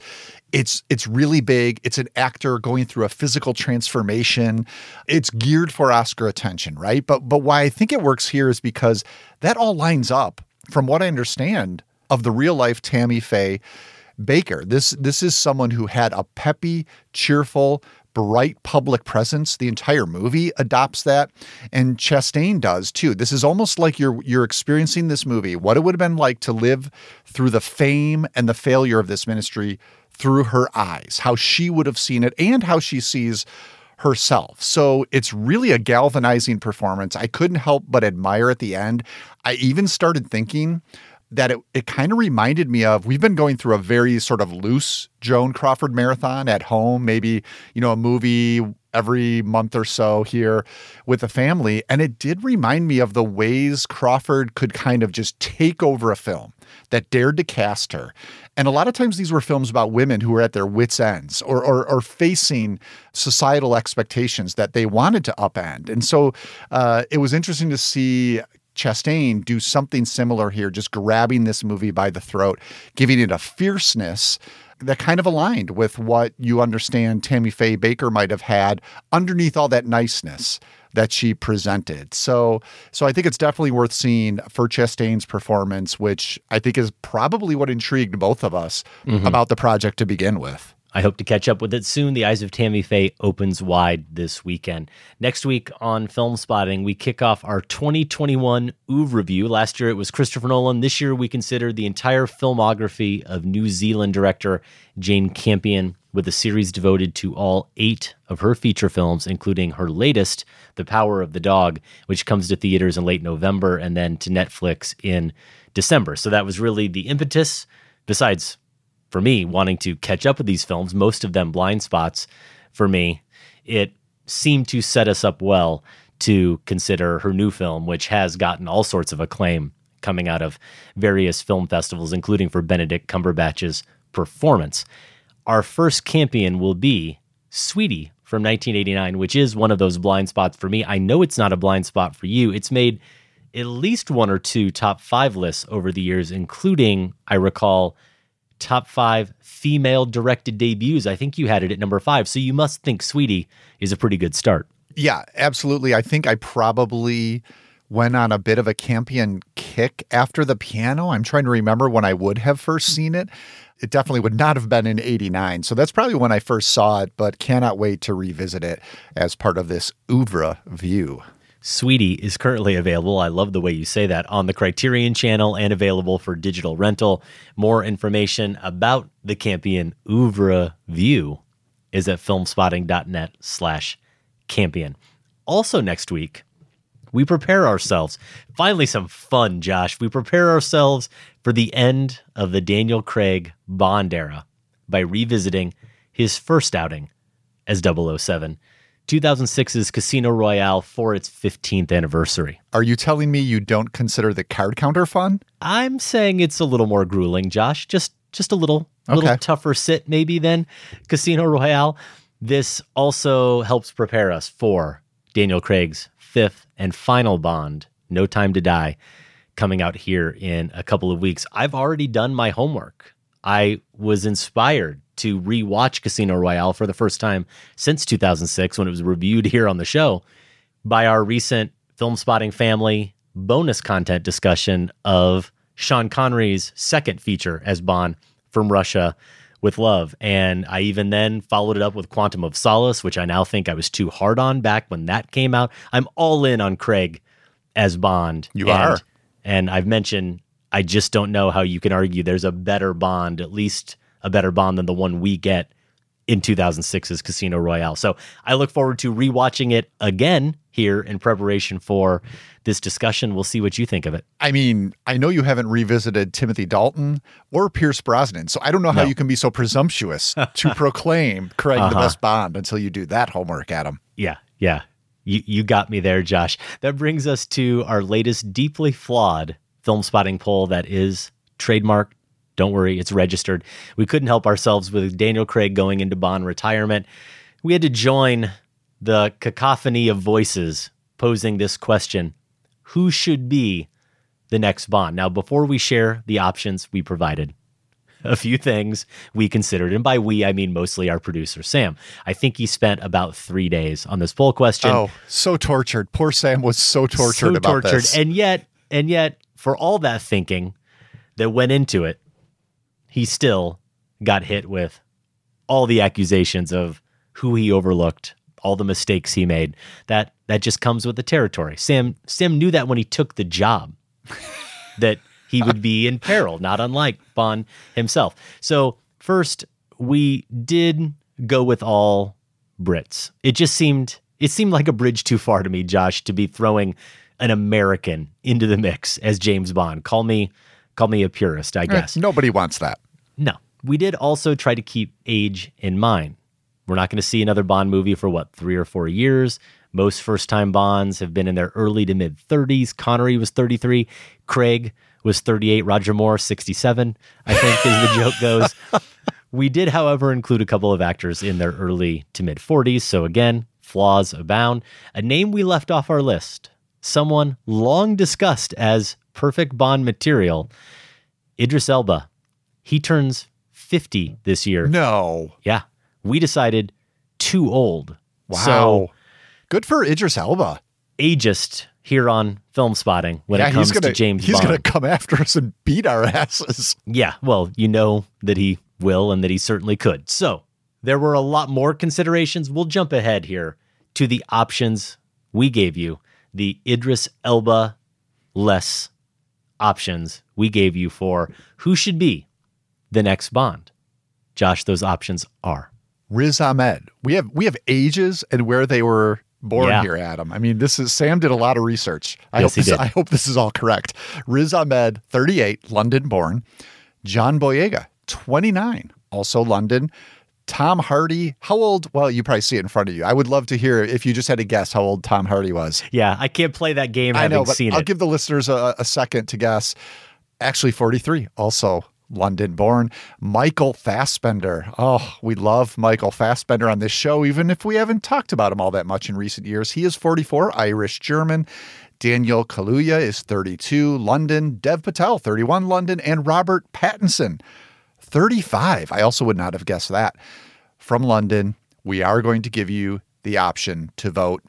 it's it's really big it's an actor going through a physical transformation it's geared for Oscar attention right but but why I think it works here is because that all lines up from what I understand of the real life Tammy Faye Bakker this this is someone who had a peppy cheerful bright public presence. The entire movie adopts that, and Chastain does too. This is almost like you're you're experiencing this movie, what it would have been like to live through the fame and the failure of this ministry through her eyes, how she would have seen it, and how she sees herself. So it's really a galvanizing performance. I couldn't help but admire at the end. I even started thinking that it, it kind of reminded me of we've been going through a very sort of loose Joan Crawford marathon at home, maybe, you know, a movie every month or so here with the family. And it did remind me of the ways Crawford could kind of just take over a film that dared to cast her. And a lot of times these were films about women who were at their wits' ends or, or, or facing societal expectations that they wanted to upend. And so uh, it was interesting to see Chastain do something similar here, just grabbing this movie by the throat, giving it a fierceness that kind of aligned with what you understand Tammy Faye Bakker might have had underneath all that niceness that she presented. So so I think it's definitely worth seeing for Chastain's performance, which I think is probably what intrigued both of us Mhm. about the project to begin with. I hope to catch up with it soon. The Eyes of Tammy Faye opens wide this weekend. Next week on Filmspotting, we kick off our 2021 Oeuvre review. Last year it was Christopher Nolan. This year we consider the entire filmography of New Zealand director Jane Campion, with a series devoted to all eight of her feature films, including her latest, The Power of the Dog, which comes to theaters in late November and then to Netflix in December. So that was really the impetus, besides for me wanting to catch up with these films, most of them blind spots for me, it seemed to set us up well to consider her new film, which has gotten all sorts of acclaim coming out of various film festivals, including for Benedict Cumberbatch's performance. Our first Campion will be Sweetie from 1989, which is one of those blind spots for me. I know it's not a blind spot for you. It's made at least one or two top five lists over the years, including, I recall, top five female directed debuts. I think you had it at number five. So you must think Sweetie is a pretty good start. Yeah, absolutely. I think I probably went on a bit of a Campion kick after the piano. I'm trying to remember when I would have first seen it. It definitely would not have been in 89. So that's probably when I first saw it, but cannot wait to revisit it as part of this oeuvre view. Sweetie is currently available. I love the way you say that on the Criterion channel and available for digital rental. More information about the Campion Oeuvre View is at filmspotting.net slash Campion. Also next week, we prepare ourselves. Finally, some fun, Josh. We prepare ourselves for the end of the Daniel Craig Bond era by revisiting his first outing as 007. 2006's Casino Royale for its 15th anniversary. Are you telling me you don't consider the card counter fun? I'm saying it's a little more grueling, Josh. Just just a little little tougher sit maybe than Casino Royale. This also helps prepare us for Daniel Craig's fifth and final Bond, No Time to Die, coming out here in a couple of weeks. I've already done my homework. I was inspired to rewatch Casino Royale for the first time since 2006 when it was reviewed here on the show by our recent Filmspotting family bonus content discussion of Sean Connery's second feature as Bond from Russia with Love. And I even then followed it up with Quantum of Solace, which I now think I was too hard on back when that came out. I'm all in on Craig as Bond. You And- are. And I've mentioned I just don't know how you can argue there's a better Bond, at least a better Bond than the one we get in 2006's Casino Royale. So I look forward to rewatching it again here in preparation for this discussion. We'll see what you think of it. I mean, I know you haven't revisited Timothy Dalton or Pierce Brosnan, so I don't know how No. you can be so presumptuous to proclaim Craig the Uh-huh. best Bond until you do that homework, Adam. Yeah, yeah. You you got me there, Josh. That brings us to our latest deeply flawed Filmspotting poll that is trademark. Don't worry, it's registered. We couldn't help ourselves with Daniel Craig going into Bond retirement. We had to join the cacophony of voices posing this question Who should be the next Bond? Now, before we share the options we provided, a few things we considered. And by we, I mean mostly our producer, Sam. I think he spent about three days on this poll question. Oh, so tortured. Poor Sam was so tortured so about tortured. this. And yet, and yet, for all that thinking that went into it, he still got hit with all the accusations of who he overlooked, all the mistakes he made. That that just comes with the territory. Sam Sam knew that when he took the job. that he would be in peril, not unlike Bond himself. So, first, we did go with all Brits. It just seemed it seemed like a bridge too far to me, Josh, to be throwing an American into the mix as James Bond. Call me call me a purist, I Eh, guess. nobody wants that. No. We did also try to keep age in mind. We're not going to see another Bond movie for what, three or four years? Most first time Bonds have been in their early to mid 30s. Connery was 33. Craig was 38. Roger Moore, 67, I think, as the joke goes. We did, however, include a couple of actors in their early to mid 40s. So again, flaws abound. A name we left off our list, someone long discussed as perfect Bond material, Idris Elba. He turns 50 this year. No. Yeah. We decided too old. Wow. So Good for Idris Elba. ageist here on Filmspotting when yeah, it comes gonna, to James He's Bond. going to come after us and beat our asses. Yeah, well, you know that he will and that he certainly could. So there were a lot more considerations. We'll jump ahead here to the options we gave you, the Idris Elba less options we gave you for who should be the next Bond. Josh, those options are. Riz Ahmed. We have we have ages and where they were born Yeah. here, Adam. I mean, this is Sam did a lot of research. I Yes, hope he this, did. I hope this is all correct. Riz Ahmed, 38, London born. John Boyega, 29, also London. Tom Hardy, how old? Well, you probably see it in front of you. I would love to hear if you just had to guess how old Tom Hardy was. Yeah, I can't play that game I having know, but seen I'll it. give the listeners a, a second to guess. Actually, 43, also London born. Michael Fassbender. Oh, we love Michael Fassbender on this show, even if we haven't talked about him all that much in recent years. He is 44, Irish German. Daniel Kaluuya is 32, London. Dev Patel, 31, London. And Robert Pattinson, 35. I also would not have guessed that. From London, we are going to give you the option to vote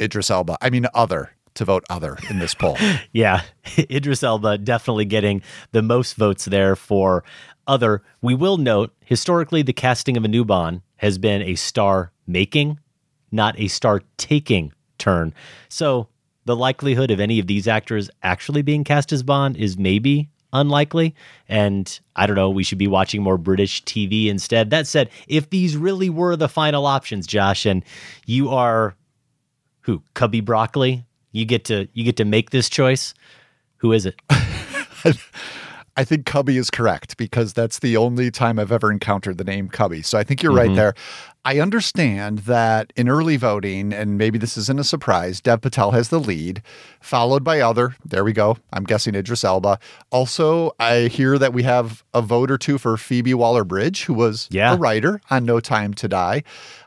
Idris Elba. I mean, other, to vote other in this poll. Yeah, Idris Elba definitely getting the most votes there for other. We will note historically, the casting of a new Bond has been a star making, not a star taking turn. So the likelihood of any of these actors actually being cast as Bond is maybe unlikely. And I don't know, we should be watching more British TV instead. That said, if these really were the final options, Josh, and you are who Cubby Broccoli, you get to you get to make this choice. Who is it? I think Cubby is correct because that's the only time I've ever encountered the name Cubby. So I think you're right Mhm. there. I understand that in early voting, and maybe this isn't a surprise, Dev Patel has the lead, followed by other. There we go. I'm guessing Idris Elba. Also, I hear that we have a vote or two for Phoebe Waller Bridge, who was Yeah. a writer on No Time to Die.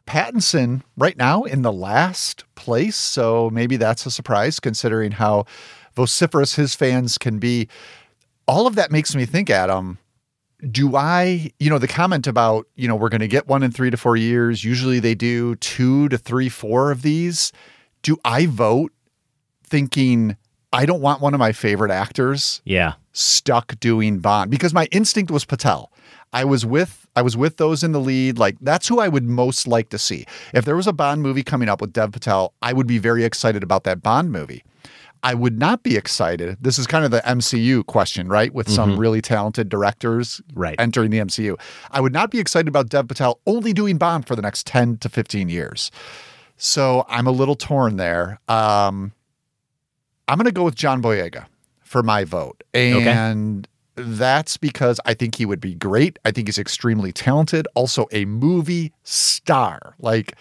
Pattinson, right now, in the last place. So maybe that's a surprise considering how vociferous his fans can be all of that makes me think, Adam, do I, you know, the comment about, you know, we're going to get one in three to four years. Usually they do two to three, four of these. Do I vote thinking I don't want one of my favorite actors Yeah. stuck doing Bond? Because my instinct was Patel. I was with I was with those in the lead. Like that's who I would most like to see. If there was a Bond movie coming up with Dev Patel, I would be very excited about that Bond movie. I would not be excited. This is kind of the MCU question, right? With some Mhm. really talented directors Right. entering the MCU. I would not be excited about Dev Patel only doing Bond for the next 10 to 15 years. So I'm a little torn there. Um, I'm going to go with John Boyega for my vote. And that's because I think he would be great. I think he's extremely talented. Also, a movie star, like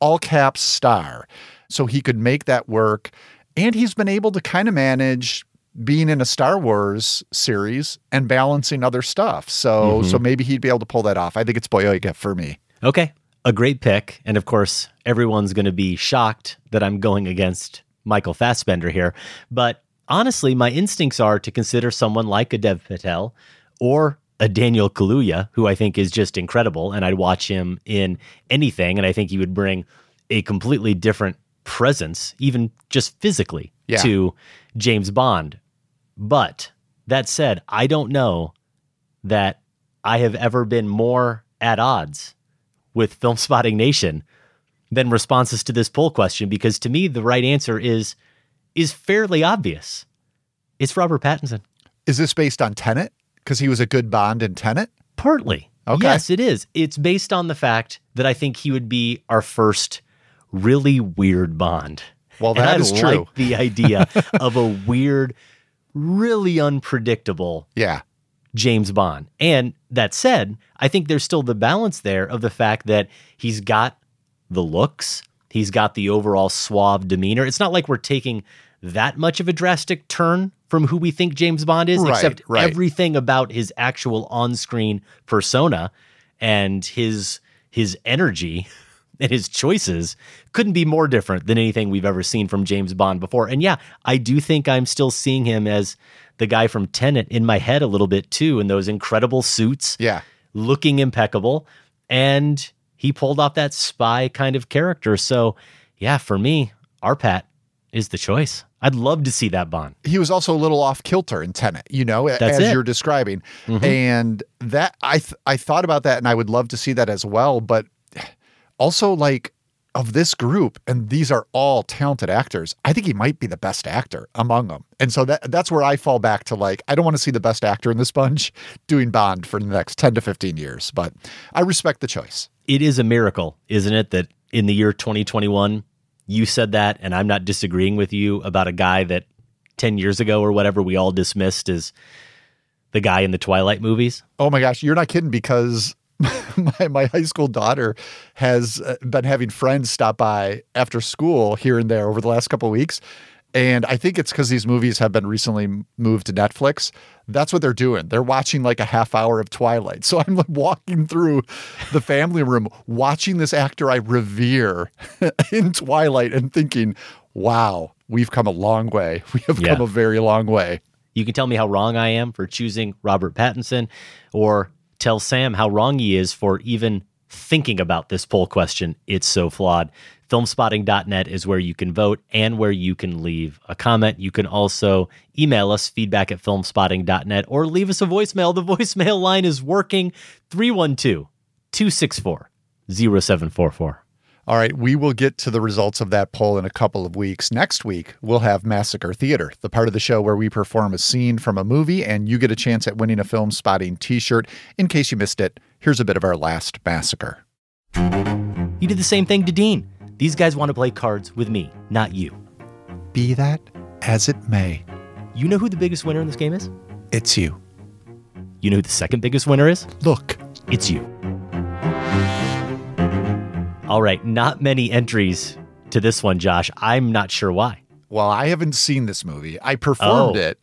all caps star. So he could make that work. And he's been able to kind of manage being in a Star Wars series and balancing other stuff. So, Mhm. so maybe he'd be able to pull that off. I think it's Boyega for me. Okay. A great pick. And of course, everyone's going to be shocked that I'm going against Michael Fassbender here. But honestly, my instincts are to consider someone like a Dev Patel or a Daniel Kaluuya, who I think is just incredible. And I'd watch him in anything. And I think he would bring a completely different presence, even just physically, Yeah. to James Bond. But that said, I don't know that I have ever been more at odds with Filmspotting Nation than responses to this poll question because to me the right answer is is fairly obvious. It's Robert Pattinson. Is this based on Tenet? Because he was a good Bond in Tenet? Partly. Okay. Yes, it is. It's based on the fact that I think he would be our first really weird Bond. Well, And I is like true. the idea of a weird, really unpredictable Yeah. James Bond. And that said, I think there's still the balance there of the fact that he's got the looks, he's got the overall suave demeanor. It's not like we're taking that much of a drastic turn from who we think James Bond is, Right, except right. everything about his actual on-screen persona and his his energy and his choices couldn't be more different than anything we've ever seen from James Bond before. And yeah, I do think I'm still seeing him as the guy from Tenet in my head a little bit too, in those incredible suits, Yeah. looking impeccable. And he pulled off that spy kind of character. So yeah, for me, RPatz is the choice. I'd love to see that Bond. he was also a little off kilter in Tenet, you know, That's as it. you're describing. Mhm. And that I th- I thought about that and I would love to see that as well, but also like of this group and these are all talented actors. I think he might be the best actor among them. And so that that's where I fall back to like I don't want to see the best actor in this bunch doing Bond for the next 10 to 15 years, but I respect the choice. it is a miracle, isn't it, that in the year 2021, you said that, and I'm not disagreeing with you about a guy that 10 years ago or whatever we all dismissed as the guy in the Twilight movies? Oh my gosh, you're not kidding because my, my high school daughter has uh, been having friends stop by after school here and there over the last couple of weeks. And I think it's because these movies have been recently moved to Netflix. That's what they're doing. They're watching like a half hour of Twilight. So I'm like walking through the family room, watching this actor I revere in Twilight and thinking, wow, we've come a long way. We have Yeah. come a very long way. You can tell me how wrong I am for choosing Robert Pattinson, or tell Sam how wrong he is for even thinking about this poll question. It's so flawed. Filmspotting.net is where you can vote and where you can leave a comment. You can also email us feedback at filmspotting.net or leave us a voicemail. The voicemail line is working 312 264 0744. All right, we will get to the results of that poll in a couple of weeks. Next week, we'll have Massacre Theater, the part of the show where we perform a scene from a movie and you get a chance at winning a Filmspotting t shirt. In case you missed it, here's a bit of our last massacre. You did the same thing to Dean. These guys want to play cards with me, not you. Be that as it may, You know who the biggest winner in this game is? it's you. You know who the second biggest winner is? Look, It's you. All right, not many entries to this one, Josh. I'm not sure why. well, I haven't seen this movie. I performed Oh. it.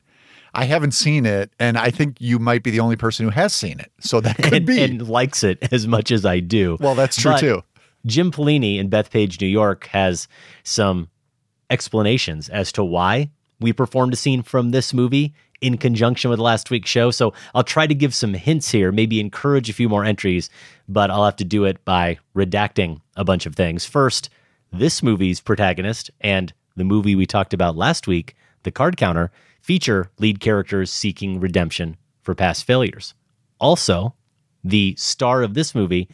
I haven't seen it, and I think you might be the only person who has seen it. So that could and, be. and likes it as much as I do. well, that's true But too. Jim Polini in Bethpage, New York, has some explanations as to why we performed a scene from this movie in conjunction with last week's show. So I'll try to give some hints here, maybe encourage a few more entries, but I'll have to do it by redacting a bunch of things. First, this movie's protagonist and the movie we talked about last week, The Card Counter, feature lead characters seeking redemption for past failures. Also, the star of this movie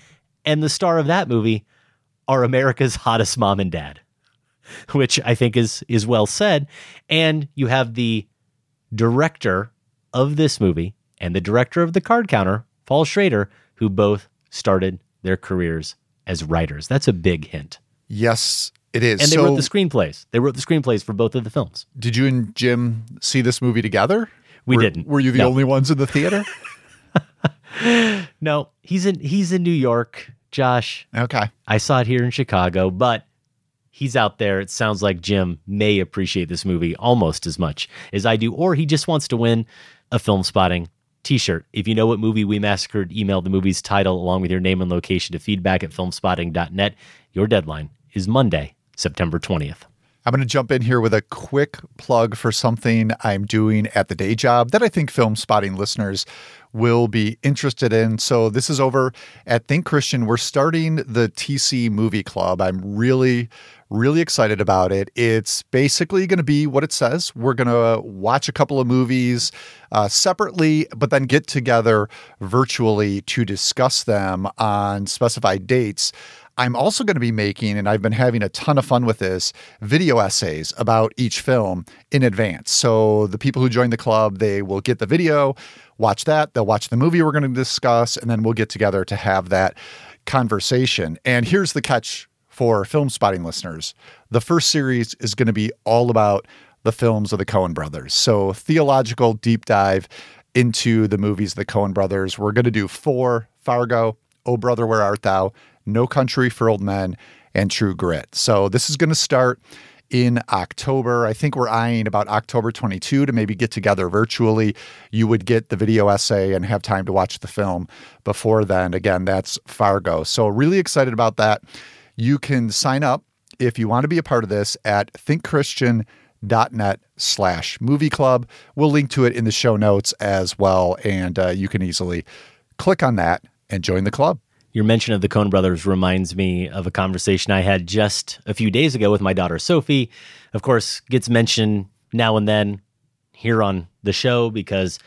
and the star of that movie are America's hottest mom and dad. which I think is is well said. And you have the director of this movie and the director of the card counter, Paul Schrader, who both started their careers as writers. That's a big hint. Yes, it is. And they So- wrote the screenplays. They wrote the screenplays for both of the films. Did you and Jim see this movie together? We Were- didn't. Were you the No. only ones in the theater? No, he's in he's in New York, Josh. Okay. I saw it here in Chicago, but he's out there. It sounds like Jim may appreciate this movie almost as much as I do, or he just wants to win a Filmspotting t-shirt. If you know what movie we massacred, email the movie's title along with your name and location to feedback at filmspotting.net. Your deadline is Monday, September 20th. I'm going to jump in here with a quick plug for something I'm doing at the day job that I think Filmspotting listeners will be interested in. So, this is over at Think Christian. We're starting the TC Movie Club. I'm really, really excited about it. It's basically going to be what it says. We're going to watch a couple of movies uh, separately, but then get together virtually to discuss them on specified dates. I'm also going to be making, and I've been having a ton of fun with this, video essays about each film in advance. So the people who join the club, they will get the video, watch that, they'll watch the movie we're going to discuss, and then we'll get together to have that conversation. And here's the catch for Filmspotting listeners the first series is going to be all about the films of the Coen brothers. So, theological deep dive into the movies of the Coen brothers. We're going to do four Fargo, Oh Brother, Where Art Thou, No Country for Old Men, and True Grit. So, this is going to start in October. I think we're eyeing about October 22 to maybe get together virtually. You would get the video essay and have time to watch the film before then. Again, that's Fargo. So, really excited about that. You can sign up if you want to be a part of this at thinkchristian.net slash movie club. We'll link to it in the show notes as well. And uh, you can easily click on that and join the club. Your mention of the Coen brothers reminds me of a conversation I had just a few days ago with my daughter Sophie. Of course, gets mentioned now and then here on the show because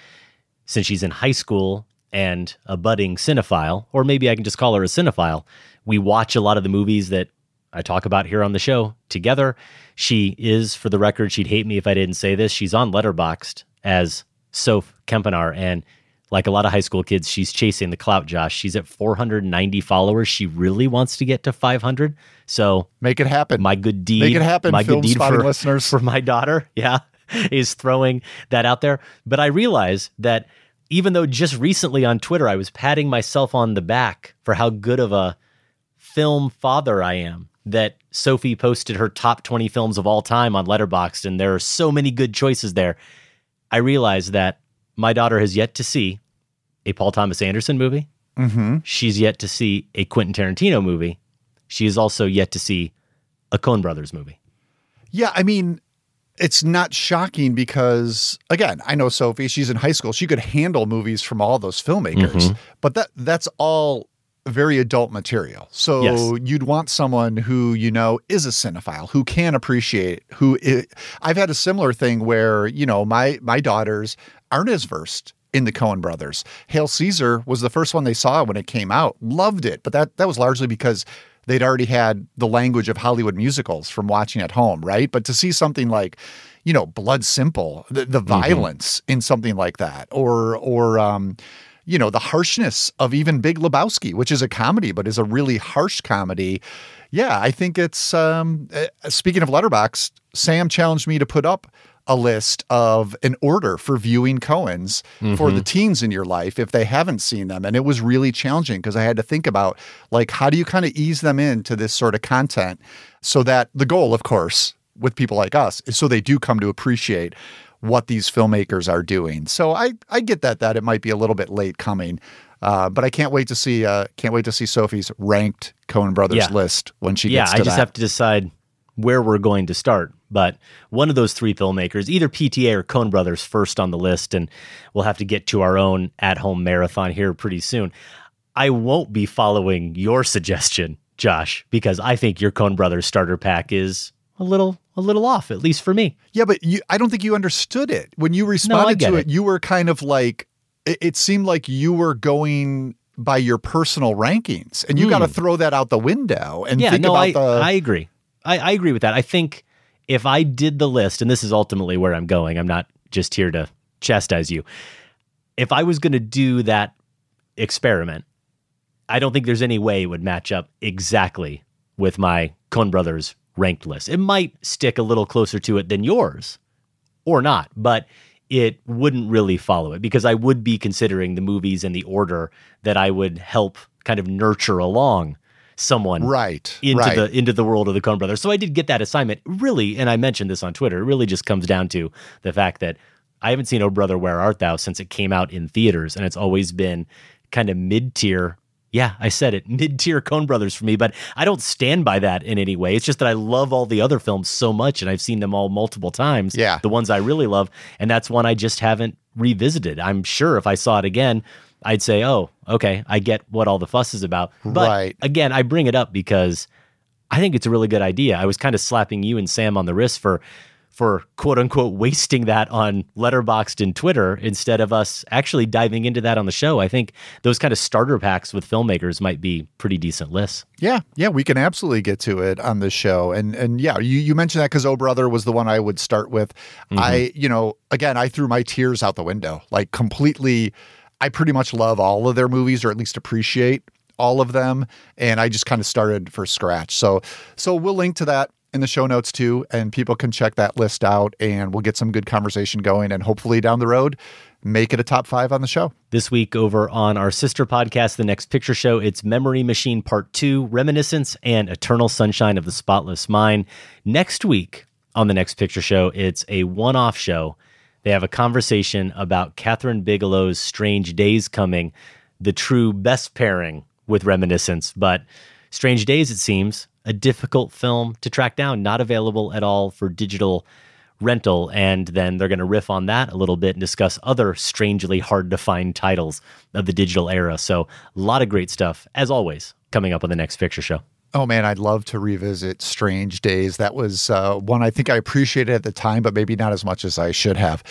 since she's in high school and a budding cinephile, or maybe I can just call her a cinephile, we watch a lot of the movies that I talk about here on the show together. She is, for the record, she'd hate me if I didn't say this. She's on Letterboxd as Soph Kempenaar, and like a lot of high school kids, she's chasing the clout. Josh, she's at 490 followers. She really wants to get to 500. So make it happen. My good deed. Make it happen, My good deed for, listeners. for my daughter. Yeah, is throwing that out there. But I realize that even though just recently on Twitter I was patting myself on the back for how good of a film father I am, that Sophie posted her top 20 films of all time on Letterboxd, and there are so many good choices there. I realize that my daughter has yet to see a Paul Thomas Anderson movie. Mm-hmm. She's yet to see a Quentin Tarantino movie. She is also yet to see a Coen Brothers movie. Yeah, I mean, it's not shocking because again, I know Sophie, she's in high school. She could handle movies from all those filmmakers. Mhm. But that that's all very adult material. So Yes. you'd want someone who you know is a cinephile, who can appreciate who i I've had a similar thing where, you know, my my daughters aren't as versed in the Coen brothers. Hail Caesar was the first one they saw when it came out. Loved it, but that that was largely because they'd already had the language of Hollywood musicals from watching at home, right? But to see something like, you know, Blood Simple, the, the violence in something like that, or or um, you know, the harshness of even Big Lebowski, which is a comedy but is a really harsh comedy. Yeah, I think it's um, uh, speaking of Letterboxd, Sam challenged me to put up a list of an order for viewing Coen's for Mhm. the teens in your life if they haven't seen them. And it was really challenging because I had to think about like how do you kind of ease them into this sort of content so that the goal, of course, with people like us is so they do come to appreciate what these filmmakers are doing. So I I get that that it might be a little bit late coming. Uh, but I can't wait to see uh, can't wait to see Sophie's ranked Coen Brothers Yeah. list when she yeah, I just that. have to decide where we're going to start. But one of those three filmmakers, either PTA or Coen Brothers, first on the list, and we'll have to get to our own at-home marathon here pretty soon. I won't be following your suggestion, Josh, because I think your Coen Brothers starter pack is a little a little off, at least for me. Yeah, but you, I don't think you understood it when you responded get to it. it. You were kind of like it, it seemed like you were going by your personal rankings, and you got to hmm. throw that out the window and yeah, think no, about I, the. I agree. I, I agree with that. I think if I did the list, and this is ultimately where I'm going, I'm not just here to chastise you. If I was going to do that experiment, I don't think there's any way it would match up exactly with my Coen Brothers ranked list. It might stick a little closer to it than yours or not, but it wouldn't really follow it because I would be considering the movies in the order that I would help kind of nurture along someone right into right. the into the world of the Coen brothers. So I did get that assignment. Really, and I mentioned this on Twitter, it really just comes down to the fact that I haven't seen Oh Brother Where Art Thou since it came out in theaters and it's always been kind of mid-tier yeah, I said it. Mid tier Coen Brothers for me, but I don't stand by that in any way. It's just that I love all the other films so much and I've seen them all multiple times. Yeah. The ones I really love. And that's one I just haven't revisited. I'm sure if I saw it again, I'd say, oh, okay, I get what all the fuss is about. But Right. again, I bring it up because I think it's a really good idea. I was kind of slapping you and Sam on the wrist for for quote unquote wasting that on Letterboxd and Twitter instead of us actually diving into that on the show. I think those kind of starter packs with filmmakers might be pretty decent lists. Yeah, yeah, we can absolutely get to it on this show. And and yeah, you, you mentioned that because Oh Brother was the one I would start with. Mm-hmm. I, you know, again, I threw my tiers out the window. Like completely I pretty much love all of their movies or at least appreciate all of them. And I just kind of started for scratch. So so we'll link to that in the show notes too, and people can check that list out and we'll get some good conversation going and hopefully down the road make it a top five on the show. This week over on our sister podcast, The Next Picture Show, it's Memory Machine Part 2, Reminiscence and Eternal Sunshine of the Spotless Mind. Next week on The Next Picture Show, it's a one off show. They have a conversation about Kathryn Bigelow's Strange Days coming, the true best pairing with Reminiscence. But Strange Days, it seems, a difficult film to track down, not available at all for digital rental. And then they're going to riff on that a little bit and discuss other strangely hard to find titles of the digital era. So, a lot of great stuff, as always, coming up on the next picture show. Oh man, I'd love to revisit Strange Days. That was uh, one I think I appreciated at the time, but maybe not as much as I should have.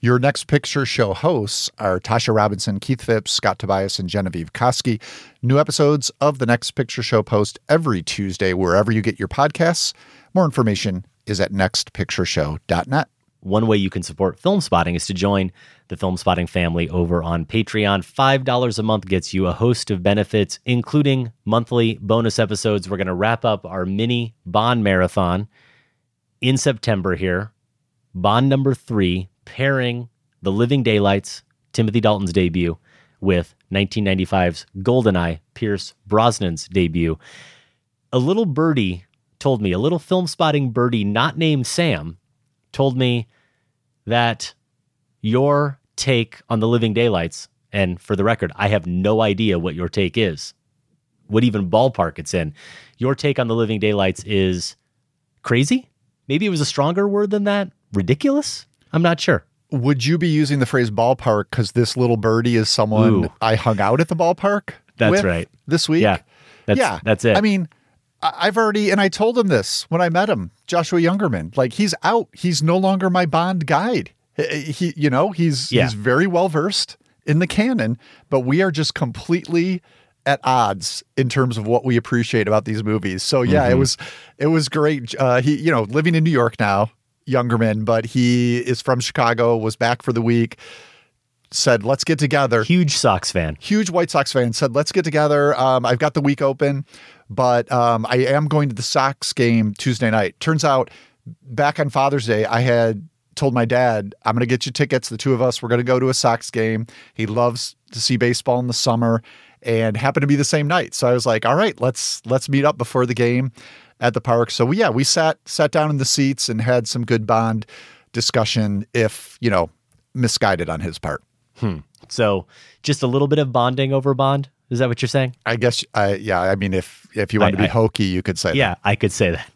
Your next picture show hosts are Tasha Robinson, Keith Phipps, Scott Tobias, and Genevieve Koski. New episodes of the next picture show post every Tuesday, wherever you get your podcasts. More information is at nextpictureshow.net. One way you can support Filmspotting is to join the Filmspotting family over on Patreon. $5 a month gets you a host of benefits, including monthly bonus episodes. We're going to wrap up our mini Bond marathon in September here. Bond number three, pairing The Living Daylights, Timothy Dalton's debut, with 1995's Goldeneye, Pierce Brosnan's debut. A little birdie told me, a little Filmspotting birdie not named Sam, told me that your take on The Living Daylights, and for the record, I have no idea what your take is, what even ballpark it's in. Your take on The Living Daylights is crazy? Maybe it was a stronger word than that? Ridiculous? I'm not sure. Would you be using the phrase ballpark because this little birdie is someone Ooh. I hung out at the ballpark? That's right. This week? Yeah. That's, yeah. That's it. I mean, I've already, and I told him this when I met him, Joshua Youngerman. Like he's out. He's no longer my Bond guide. He, you know, he's Yeah. he's very well versed in the canon, but we are just completely at odds in terms of what we appreciate about these movies. So yeah, it Mhm. was it was great. Uh, he, you know, living in New York now, Youngerman, but he is from Chicago. Was back for the week. Said, let's get together. Huge Sox fan. Huge White Sox fan. Said, let's get together. Um, I've got the week open, but um, I am going to the Sox game Tuesday night. Turns out, back on Father's Day, I had told my dad, I'm going to get you tickets. The two of us, we're going to go to a Sox game. He loves to see baseball in the summer and happened to be the same night. So I was like, all right, let's let's meet up before the game at the park. So we, yeah, we sat sat down in the seats and had some good Bond discussion if, you know, misguided on his part. Hmm. So just a little bit of bonding over Bond. Is that what you're saying? I guess I yeah, I mean if if you want I- to be I- hokey, you could say Yeah, I could say that.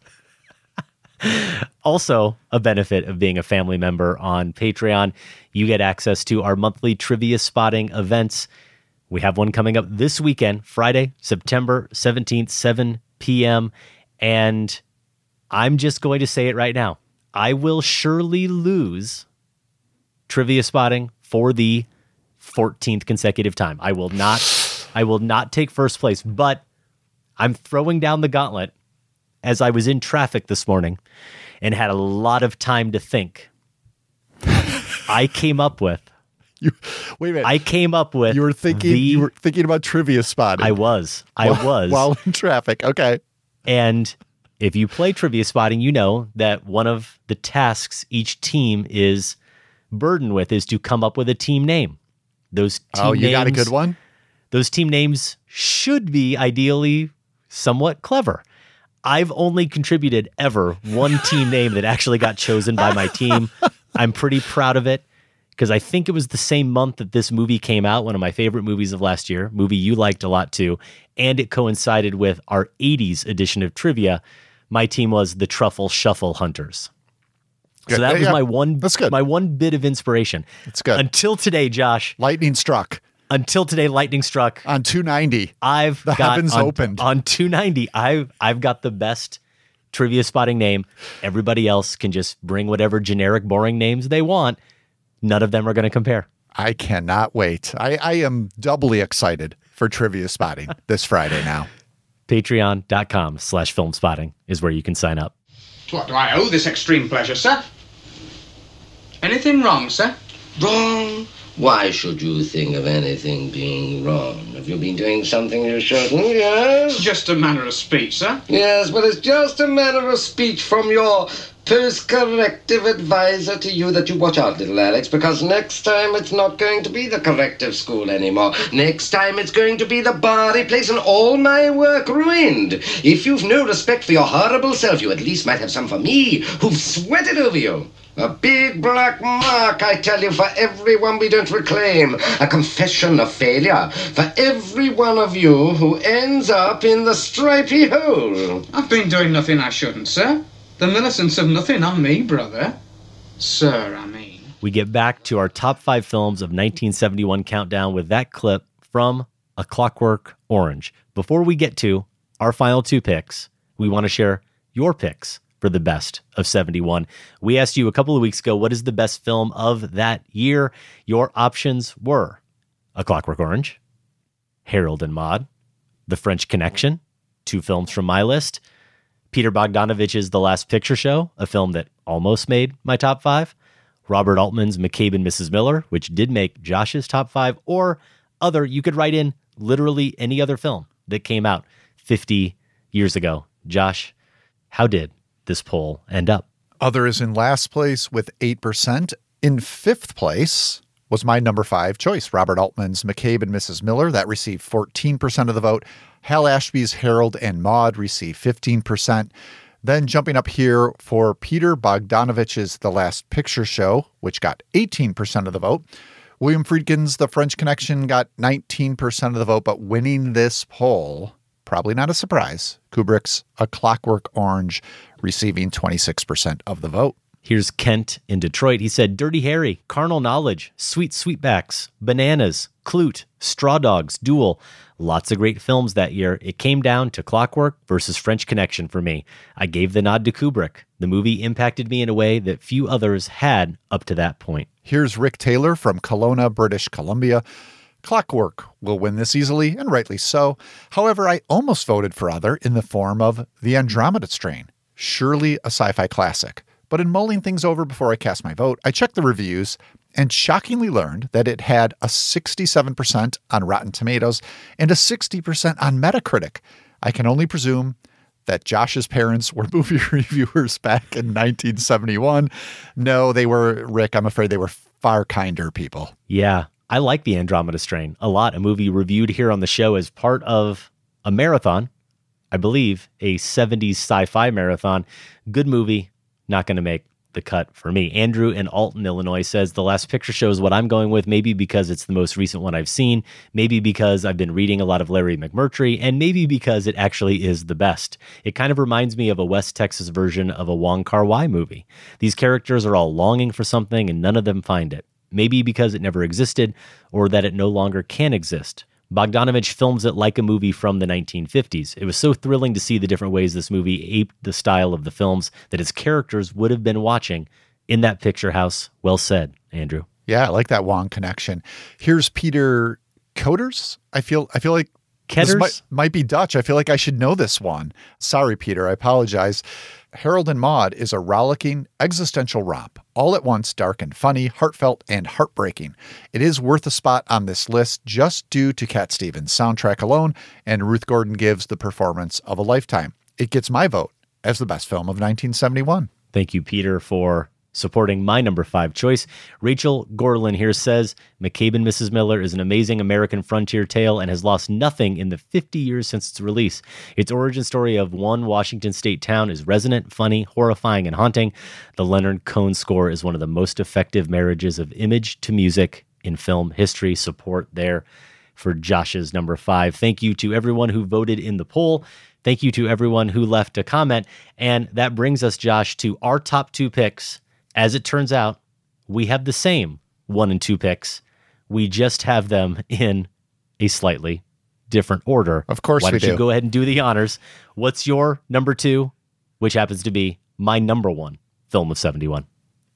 also, a benefit of being a family member on Patreon, you get access to our monthly trivia spotting events. We have one coming up this weekend, Friday, September 17th, 7 p.m. And I'm just going to say it right now. I will surely lose trivia spotting for the 14th consecutive time. I will not I will not take first place, but I'm throwing down the gauntlet as I was in traffic this morning and had a lot of time to think, I came up with. you, Wait a minute. I came up with. You were thinking. the- you were thinking about trivia spotting. I was. I While- was. while in traffic. Okay. And if you play trivia spotting, you know that one of the tasks each team is burdened with is to come up with a team name. Those oh, team Oh, you got a good one. Those team names should be ideally somewhat clever. I've only contributed ever one team name that actually got chosen by my team. I'm pretty proud of it because I think it was the same month that this movie came out, one of my favorite movies of last year, movie you liked a lot too, and it coincided with our 80s edition of trivia. My team was the Truffle Shuffle Hunters. So that was yeah. my one That's good. my one bit of inspiration. That's good. Until today, Josh. Lightning struck. Until today, lightning struck on 290. I've The got heavens on, opened. on 290. I've I've got the best trivia spotting name. Everybody else can just bring whatever generic, boring names they want. None of them are going to compare. I cannot wait. I, I am doubly excited for trivia spotting this Friday now. Patreon.com slash Filmspotting is where you can sign up. To what do I owe this extreme pleasure, sir? Anything wrong, sir? Wrong? Why should you think of anything being wrong? Have you been doing something you shouldn't? Yes? Just a manner of speech, sir. Yes, but it's just a manner of speech from your post-corrective advisor to you that you watch out, little Alex, because next time it's not going to be the corrective school anymore. Next time it's going to be the body place and all my work ruined. If you've no respect for your horrible self, you at least might have some for me, who've sweated over you. A big black mark, I tell you, for everyone we don't reclaim. A confession of failure for every one of you who ends up in the stripy hole. I've been doing nothing I shouldn't, sir. The Millicents have nothing on me, brother. Sir, I mean. We get back to our top five films of 1971 countdown with that clip from A Clockwork Orange. Before we get to our final two picks, we want to share your picks for the best of 71. We asked you a couple of weeks ago, what is the best film of that year? Your options were A Clockwork Orange, Harold and Maude, The French Connection, two films from my list, Peter Bogdanovich's The Last Picture Show, a film that almost made my top five, Robert Altman's McCabe and Mrs. Miller, which did make Josh's top five, or other, you could write in literally any other film that came out 50 years ago. Josh, how did this poll end up? Other is in last place with 8%. In fifth place was my number five choice, Robert Altman's McCabe and Mrs. Miller. That received 14% of the vote. Hal Ashby's Harold and Maude received 15%. Then jumping up here for Peter Bogdanovich's The Last Picture Show, which got 18% of the vote. William Friedkin's The French Connection got 19% of the vote, but winning this poll, probably not a surprise, Kubrick's A Clockwork Orange receiving 26% of the vote. Here's Kent in Detroit. He said, Dirty Harry, Carnal Knowledge, Sweet Sweetbacks, Bananas, Klute, Straw Dogs, Duel. Lots of great films that year. It came down to Clockwork versus French Connection for me. I gave the nod to Kubrick. The movie impacted me in a way that few others had up to that point. Here's Rick Taylor from Kelowna, British Columbia. Clockwork will win this easily, and rightly so. However, I almost voted for other in the form of The Andromeda Strain, surely a sci fi classic. But in mulling things over before I cast my vote, I checked the reviews and shockingly learned that it had a 67% on Rotten Tomatoes and a 60% on Metacritic. I can only presume that Josh's parents were movie reviewers back in 1971. No, they were, Rick, I'm afraid they were far kinder people. Yeah, I like the Andromeda Strain a lot. A movie reviewed here on the show as part of a marathon, I believe, a 70s sci fi marathon. Good movie, not going to make the cut for me. Andrew in Alton, Illinois says the last picture shows what I'm going with, maybe because it's the most recent one I've seen, maybe because I've been reading a lot of Larry McMurtry, and maybe because it actually is the best. It kind of reminds me of a West Texas version of a Wong Kar Wai movie. These characters are all longing for something and none of them find it. Maybe because it never existed or that it no longer can exist. Bogdanovich films it like a movie from the 1950s. It was so thrilling to see the different ways this movie aped the style of the films that its characters would have been watching in that picture house. Well said, Andrew. Yeah, I like that Wong connection. Here's Peter Coders. I feel I feel like Ketters? might, might be Dutch. I feel like I should know this one. Sorry, Peter. I apologize. Harold and Maude is a rollicking existential romp, all at once dark and funny, heartfelt, and heartbreaking. It is worth a spot on this list just due to Cat Stevens' soundtrack alone, and Ruth Gordon gives the performance of a lifetime. It gets my vote as the best film of 1971. Thank you, Peter, for supporting my number five choice. Rachel Gorlin here says McCabe and Mrs. Miller is an amazing American frontier tale and has lost nothing in the 50 years since its release. Its origin story of one Washington state town is resonant, funny, horrifying, and haunting. The Leonard Cohen score is one of the most effective marriages of image to music in film history. Support there for Josh's number five. Thank you to everyone who voted in the poll. Thank you to everyone who left a comment. And that brings us, Josh, to our top two picks. As it turns out, we have the same one and two picks. We just have them in a slightly different order. Of course Why we don't you go ahead and do the honors? What's your number two, which happens to be my number one film of 71?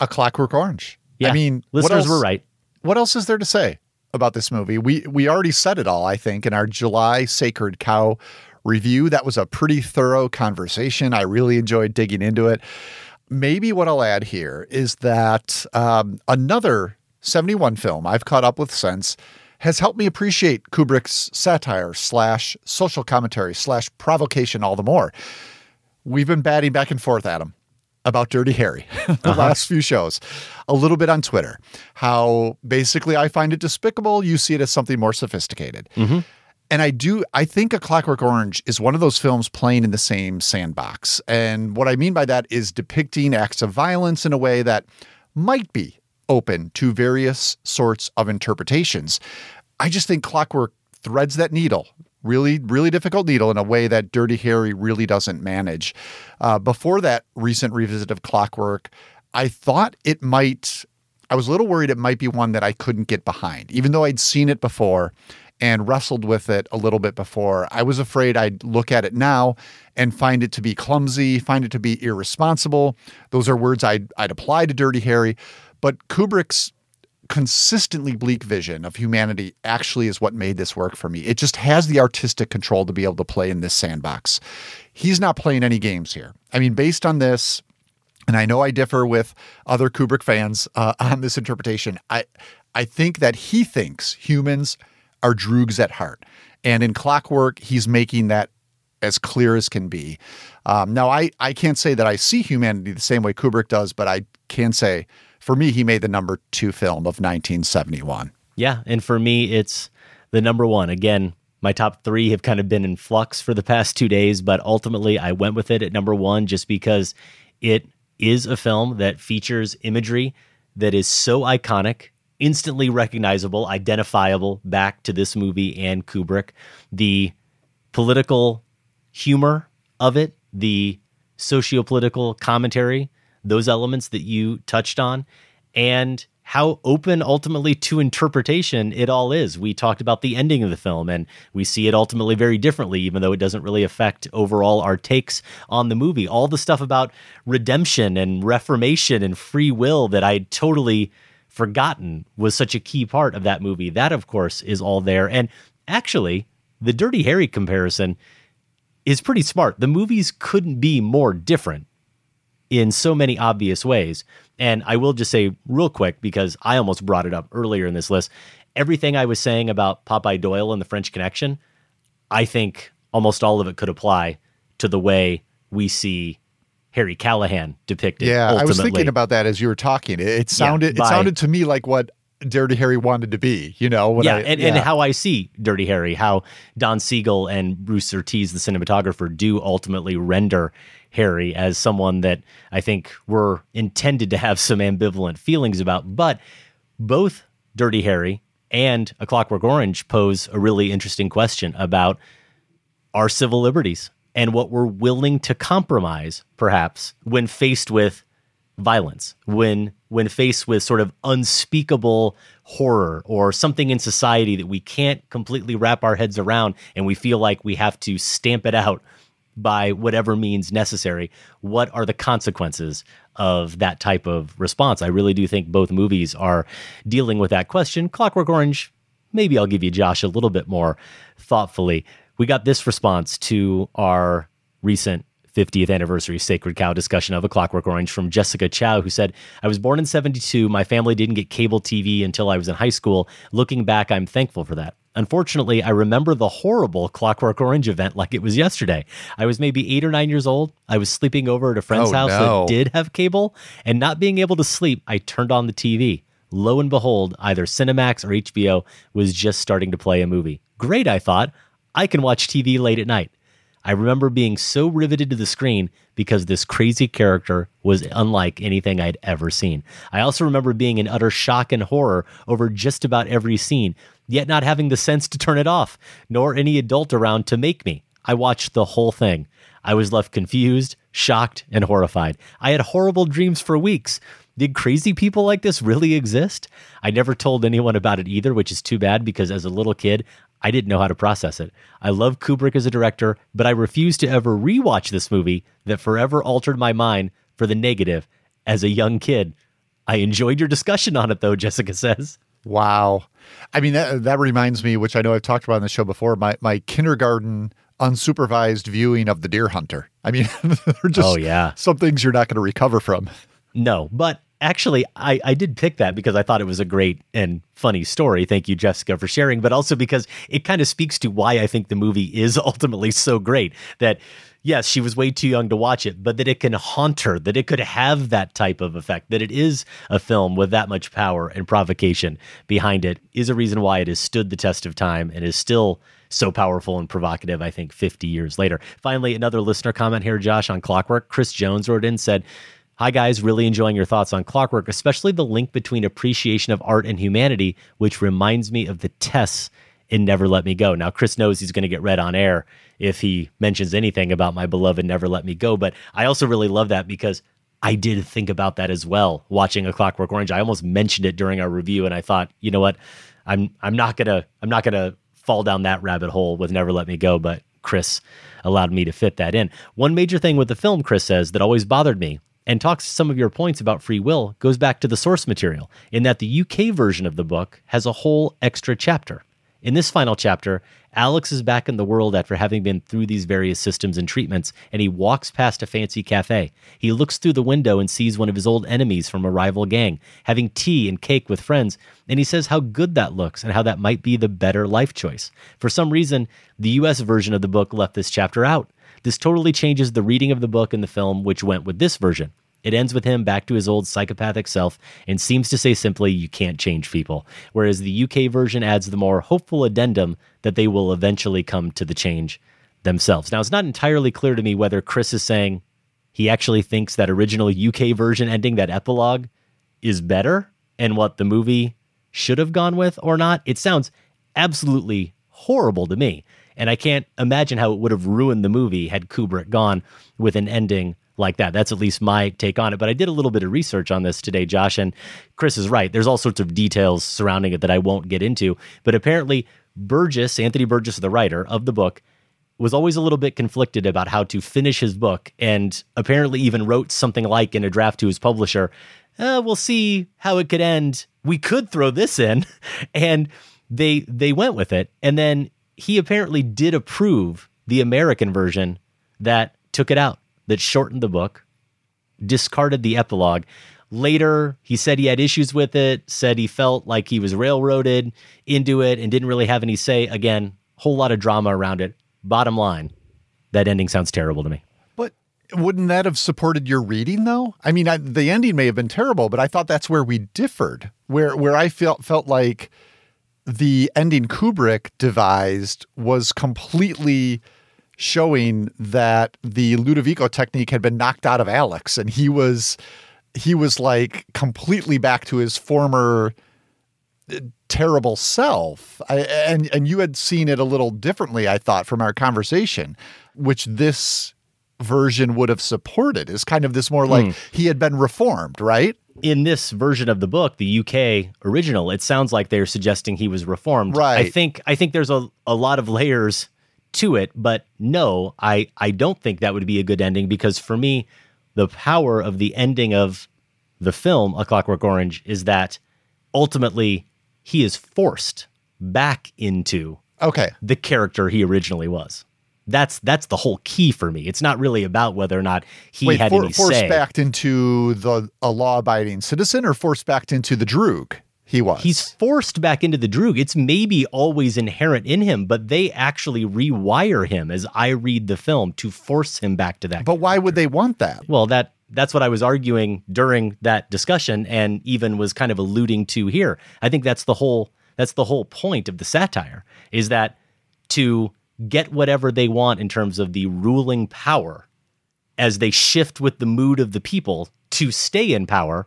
A Clockwork Orange. Yeah, I mean, what listeners else- were right. What else is there to say about this movie? We we already said it all, I think, in our July Sacred Cow review. That was a pretty thorough conversation. I really enjoyed digging into it. Maybe what I'll add here is that um, another 71 film I've caught up with since has helped me appreciate Kubrick's satire slash social commentary slash provocation all the more. We've been batting back and forth, Adam, about Dirty Harry the last few shows, a little bit on Twitter. How basically I find it despicable. You see it as something more sophisticated. And I do, I think A Clockwork Orange is one of those films playing in the same sandbox. And what I mean by that is depicting acts of violence in a way that might be open to various sorts of interpretations. I just think Clockwork threads that needle, really, really difficult needle in a way that Dirty Harry really doesn't manage. Uh, before that recent revisit of Clockwork, I thought it might, I was a little worried it might be one that I couldn't get behind, even though I'd seen it before and wrestled with it a little bit before. I was afraid I'd look at it now and find it to be clumsy, find it to be irresponsible. Those are words I'd, I'd apply to Dirty Harry. But Kubrick's consistently bleak vision of humanity actually is what made this work for me. It just has the artistic control to be able to play in this sandbox. He's not playing any games here. I mean, based on this, and I know I differ with other Kubrick fans uh, on this interpretation. I I think that he thinks humans are droogs at heart, and in Clockwork, he's making that as clear as can be. Um, now, I I can't say that I see humanity the same way Kubrick does, but I can say for me, he made the number two film of 1971. Yeah, and for me, it's the number one. Again, my top three have kind of been in flux for the past two days, but ultimately I went with it at number one just because it is a film that features imagery that is so iconic, instantly recognizable, identifiable back to this movie and Kubrick. The political humor of it, the socio-political commentary, those elements that you touched on, and how open ultimately to interpretation it all is. We talked about the ending of the film and we see it ultimately very differently, even though it doesn't really affect overall our takes on the movie. All the stuff about redemption and reformation and free will that I'd totally forgotten was such a key part of that movie. That, of course, is all there. And actually, the Dirty Harry comparison is pretty smart. The movies couldn't be more different in so many obvious ways. And I will just say real quick because I almost brought it up earlier in this list. Everything I was saying about Popeye Doyle and the French Connection, I think almost all of it could apply to the way we see Harry Callahan depicted. Yeah, I was thinking about that as you were talking. It, it sounded by- it sounded to me like what Dirty Harry wanted to be. You know, yeah, I, and, and how I see Dirty Harry, how Don Siegel and Bruce Surtees, the cinematographer, do ultimately render Harry as someone that I think we're intended to have some ambivalent feelings about. But both Dirty Harry and A Clockwork Orange pose a really interesting question about our civil liberties and what we're willing to compromise, perhaps, when faced with violence, when when faced with sort of unspeakable horror or something in society that we can't completely wrap our heads around and we feel like we have to stamp it out by whatever means necessary. What are the consequences of that type of response? I really do think both movies are dealing with that question. Clockwork Orange, maybe I'll give you Josh a little bit more thoughtfully. We got this response to our recent 50th anniversary Sacred Cow discussion of A Clockwork Orange from Jessica Chow, who said, I was born in 72. My family didn't get cable TV until I was in high school. Looking back, I'm thankful for that. Unfortunately, I remember the horrible Clockwork Orange event like it was yesterday. I was maybe eight or nine years old. I was sleeping over at a friend's Oh, house no. that did have cable, and not being able to sleep, I turned on the TV. Lo and behold, either Cinemax or HBO was just starting to play a movie. Great, I thought. I can watch TV late at night. I remember being so riveted to the screen because this crazy character was unlike anything I'd ever seen. I also remember being in utter shock and horror over just about every scene, yet not having the sense to turn it off, nor any adult around to make me. I watched the whole thing. I was left confused, shocked, and horrified. I had horrible dreams for weeks. Did crazy people like this really exist? I never told anyone about it either, which is too bad because as a little kid, I didn't know how to process it. I love Kubrick as a director, but I refuse to ever rewatch this movie that forever altered my mind for the negative as a young kid. I enjoyed your discussion on it, though, Jessica says. Wow. I mean, that, that reminds me, which I know I've talked about on the show before, my, my kindergarten unsupervised viewing of The Deer Hunter. I mean, they're just Oh, yeah. some things you're not going to recover from. No, but actually, I, I did pick that because I thought it was a great and funny story. Thank you, Jessica, for sharing, but also because it kind of speaks to why I think the movie is ultimately so great. That, yes, she was way too young to watch it, but that it can haunt her, that it could have that type of effect, that it is a film with that much power and provocation behind it is a reason why it has stood the test of time and is still so powerful and provocative, I think, 50 years later. Finally, another listener comment here, Josh, on Clockwork. Chris Jones wrote in, said, Hi, guys. Really enjoying your thoughts on Clockwork, especially the link between appreciation of art and humanity, which reminds me of the Tess in Never Let Me Go. Now, Chris knows he's going to get read on air if he mentions anything about my beloved Never Let Me Go, but I also really love that because I did think about that as well watching A Clockwork Orange. I almost mentioned it during our review, and I thought, you know what, I'm I'm not gonna I'm not gonna fall down that rabbit hole with Never Let Me Go, but Chris allowed me to fit that in. One major thing with the film, Chris says, that always bothered me and talks to some of your points about free will goes back to the source material, in that the UK version of the book has a whole extra chapter. In this final chapter, Alex is back in the world after having been through these various systems and treatments, and he walks past a fancy cafe. He looks through the window and sees one of his old enemies from a rival gang having tea and cake with friends, and he says how good that looks and how that might be the better life choice. For some reason, the US version of the book left this chapter out. This totally changes the reading of the book and the film, which went with this version. It ends with him back to his old psychopathic self and seems to say simply, you can't change people. Whereas the UK version adds the more hopeful addendum that they will eventually come to the change themselves. Now, it's not entirely clear to me whether Chris is saying he actually thinks that original UK version ending, that epilogue, is better and what the movie should have gone with or not. It sounds absolutely horrible to me. And I can't imagine how it would have ruined the movie had Kubrick gone with an ending like that. That's at least my take on it. But I did a little bit of research on this today, Josh, and Chris is right. There's all sorts of details surrounding it that I won't get into. But apparently, Burgess, Anthony Burgess, the writer of the book, was always a little bit conflicted about how to finish his book, and apparently even wrote something like in a draft to his publisher, uh, "We'll see how it could end. We could throw this in," and they they went with it. And then he apparently did approve the American version that took it out, that shortened the book, discarded the epilogue. Later, he said he had issues with it, said he felt like he was railroaded into it and didn't really have any say. Again, whole lot of drama around it. Bottom line, that ending sounds terrible to me. But wouldn't that have supported your reading though? I mean, I, the ending may have been terrible, but I thought that's where we differed. Where where I felt felt like the ending Kubrick devised was completely showing that the Ludovico technique had been knocked out of Alex and he was he was like completely back to his former uh, terrible self. I, and and you had seen it a little differently, I thought, from our conversation, which this version would have supported is kind of this more like Hmm. he had been reformed, right? In this version of the book, the UK original, it sounds like they're suggesting he was reformed. Right. I think I think there's a, a lot of layers to it, but no, I, I don't think that would be a good ending because for me, the power of the ending of the film, A Clockwork Orange, is that ultimately he is forced back into Okay. the character he originally was. That's that's the whole key for me. It's not really about whether or not he Wait, had for, any forced say. backed into the a law-abiding citizen, or forced backed into the Droog? He was. He's forced back into the Droog. It's maybe always inherent in him, but they actually rewire him as I read the film to force him back to that. But why would they want that? Well, that that's what I was arguing during that discussion and even was kind of alluding to here. I think that's the whole that's the whole point of the satire is that to get whatever they want in terms of the ruling power as they shift with the mood of the people to stay in power,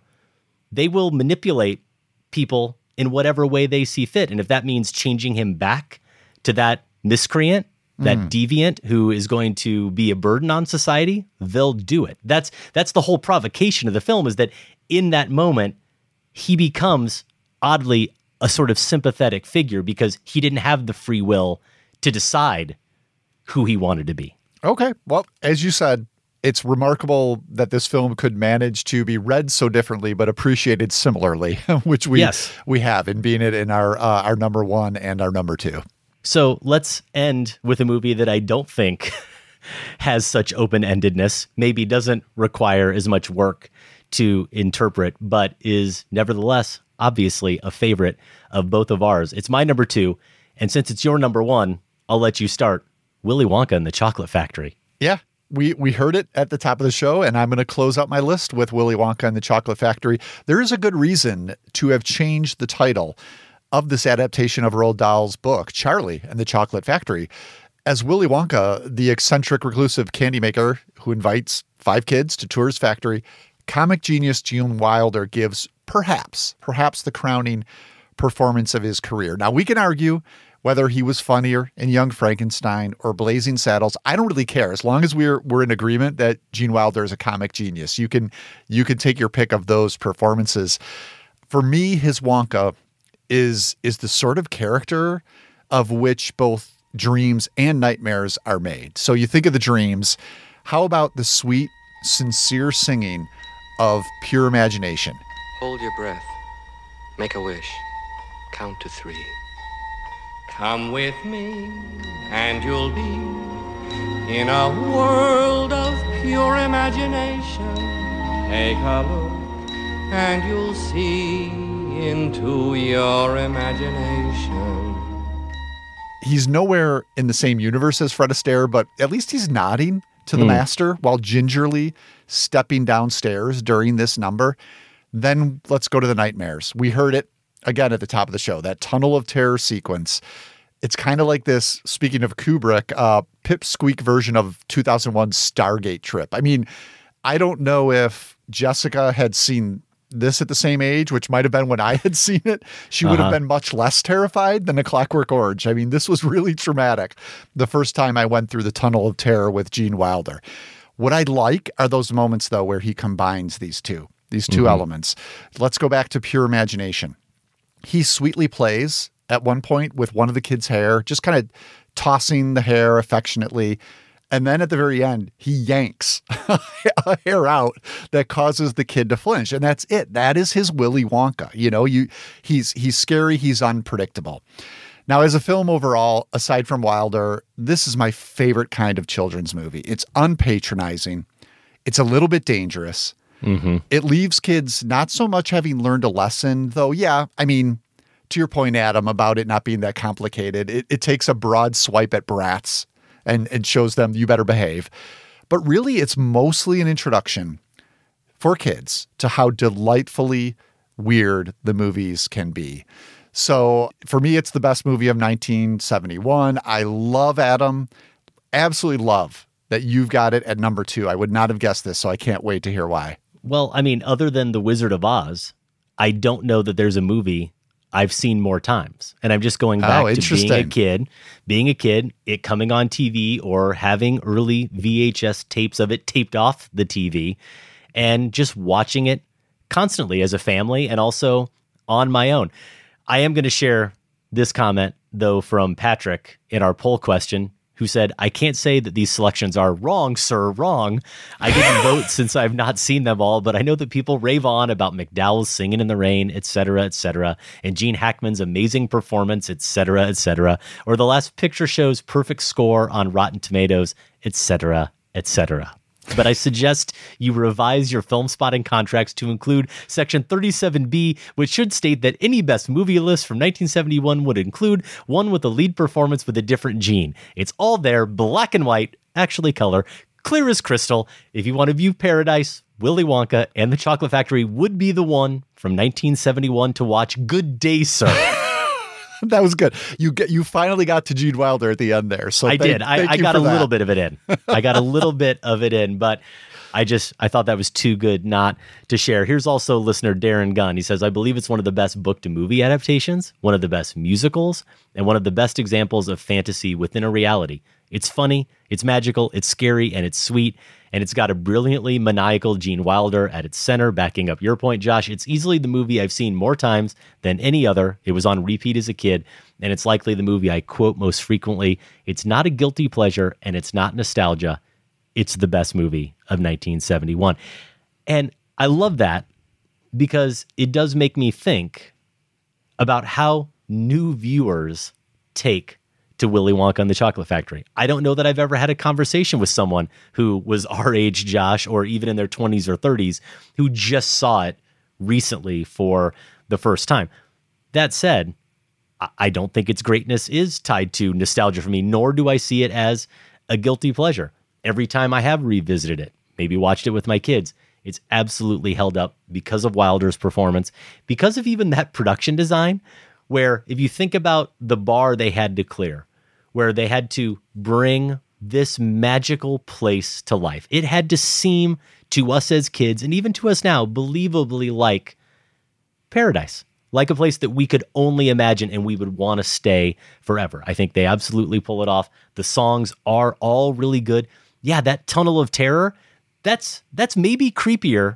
they will manipulate people in whatever way they see fit. And if that means changing him back to that miscreant, that Mm. deviant who is going to be a burden on society, they'll do it. That's that's the whole provocation of the film is that in that moment he becomes oddly a sort of sympathetic figure because he didn't have the free will to decide who he wanted to be. Okay. Well, as you said, it's remarkable that this film could manage to be read so differently but appreciated similarly, which we Yes. we have in being it in our uh, our number one and our number two. So let's end with a movie that I don't think has such open endedness, maybe doesn't require as much work to interpret, but is nevertheless obviously a favorite of both of ours. It's my number two. And since it's your number one, I'll let you start. Willy Wonka and the Chocolate Factory. Yeah. We we heard it at the top of the show, and I'm going to close out my list with Willy Wonka and the Chocolate Factory. There is a good reason to have changed the title of this adaptation of Roald Dahl's book, Charlie and the Chocolate Factory, as Willy Wonka, the eccentric reclusive candy maker who invites five kids to tour his factory. Comic genius Gene Wilder gives perhaps, perhaps the crowning performance of his career. Now we can argue whether he was funnier in Young Frankenstein or Blazing Saddles. I don't really care as long as we're we're in agreement that Gene Wilder is a comic genius. You can you can take your pick of those performances. For me, his Wonka is is the sort of character of which both dreams and nightmares are made. So you think of the dreams, how about the sweet, sincere singing of pure imagination? Hold your breath. Make a wish. Count to three. Come with me, and you'll be in a world of pure imagination. Take a look, and you'll see into your imagination. He's nowhere in the same universe as Fred Astaire, but at least he's nodding to the Hmm. master while gingerly stepping downstairs during this number. Then let's go to the nightmares. We heard it again at the top of the show, that tunnel of terror sequence. It's kind of like this, speaking of Kubrick, uh, Pip Squeak version of 2001's Stargate trip. I mean, I don't know if Jessica had seen this at the same age, which might have been when I had seen it. She would have Uh-huh. been much less terrified than A Clockwork Orange. I mean, this was really traumatic the first time I went through the tunnel of terror with Gene Wilder. What I like are those moments, though, where he combines these two, these 2 Mhm. elements. Let's go back to pure imagination he sweetly plays at one point with one of the kids' hair, just kind of tossing the hair affectionately. And then at the very end, he yanks a hair out that causes the kid to flinch. And that's it. That is his Willy Wonka. You know, you he's he's scary, he's unpredictable. Now, as a film overall, aside from Wilder, this is my favorite kind of children's movie. It's unpatronizing. It's a little bit dangerous. Mm-hmm. It leaves kids not so much having learned a lesson, though. Yeah, I mean, to your point, Adam, about it not being that complicated, it, it takes a broad swipe at brats and, and shows them you better behave. But really, it's mostly an introduction for kids to how delightfully weird the movies can be. So for me, it's the best movie of 1971. I love Adam, absolutely love that you've got it at number two. I would not have guessed this, so I can't wait to hear why. Well, I mean, other than The Wizard of Oz, I don't know that there's a movie I've seen more times. And I'm just going Oh, back to being a kid, being a kid, it coming on TV or having early VHS tapes of it taped off the TV and just watching it constantly as a family and also on my own. I am going to share this comment, though, from Patrick in our poll question. Who said, I can't say that these selections are wrong, sir, wrong. I didn't vote since I've not seen them all, but I know that people rave on about McDowell's singing in the rain, etc., etc., and Gene Hackman's amazing performance, etc., etc., or the last picture show's perfect score on Rotten Tomatoes, etc., etc but I suggest you revise your Filmspotting contracts to include Section 37B, which should state that any best movie list from 1971 would include one with a lead performance with a different gene. It's all there, black and white, actually color, clear as crystal. If you want to view Paradise, Willy Wonka, and the Chocolate Factory would be the one from 1971 to watch. Good day, sir. that was good. You get you finally got to Gene Wilder at the end there. So I thank- did. I, I got a that. little bit of it in. I got a little bit of it in, but I just I thought that was too good not to share. Here's also listener Darren Gunn. He says, I believe it's one of the best book to movie adaptations, one of the best musicals, and one of the best examples of fantasy within a reality. It's funny, it's magical, it's scary, and it's sweet. And it's got a brilliantly maniacal Gene Wilder at its center, backing up your point, Josh. It's easily the movie I've seen more times than any other. It was on repeat as a kid, and it's likely the movie I quote most frequently. It's not a guilty pleasure, and it's not nostalgia. It's the best movie of 1971. And I love that because it does make me think about how new viewers take to Willy Wonka and the Chocolate Factory. I don't know that I've ever had a conversation with someone who was our age, Josh, or even in their 20s or 30s, who just saw it recently for the first time. That said, I- I don't think its greatness is tied to nostalgia for me, nor do I see it as a guilty pleasure. Every time I have revisited it, maybe watched it with my kids, it's absolutely held up because of Wilder's performance, because of even that production design, where if you think about the bar they had to clear, where they had to bring this magical place to life, it had to seem to us as kids and even to us now believably like paradise, like a place that we could only imagine and we would want to stay forever. I think they absolutely pull it off. The songs are all really good. Yeah, that tunnel of terror, that's that's maybe creepier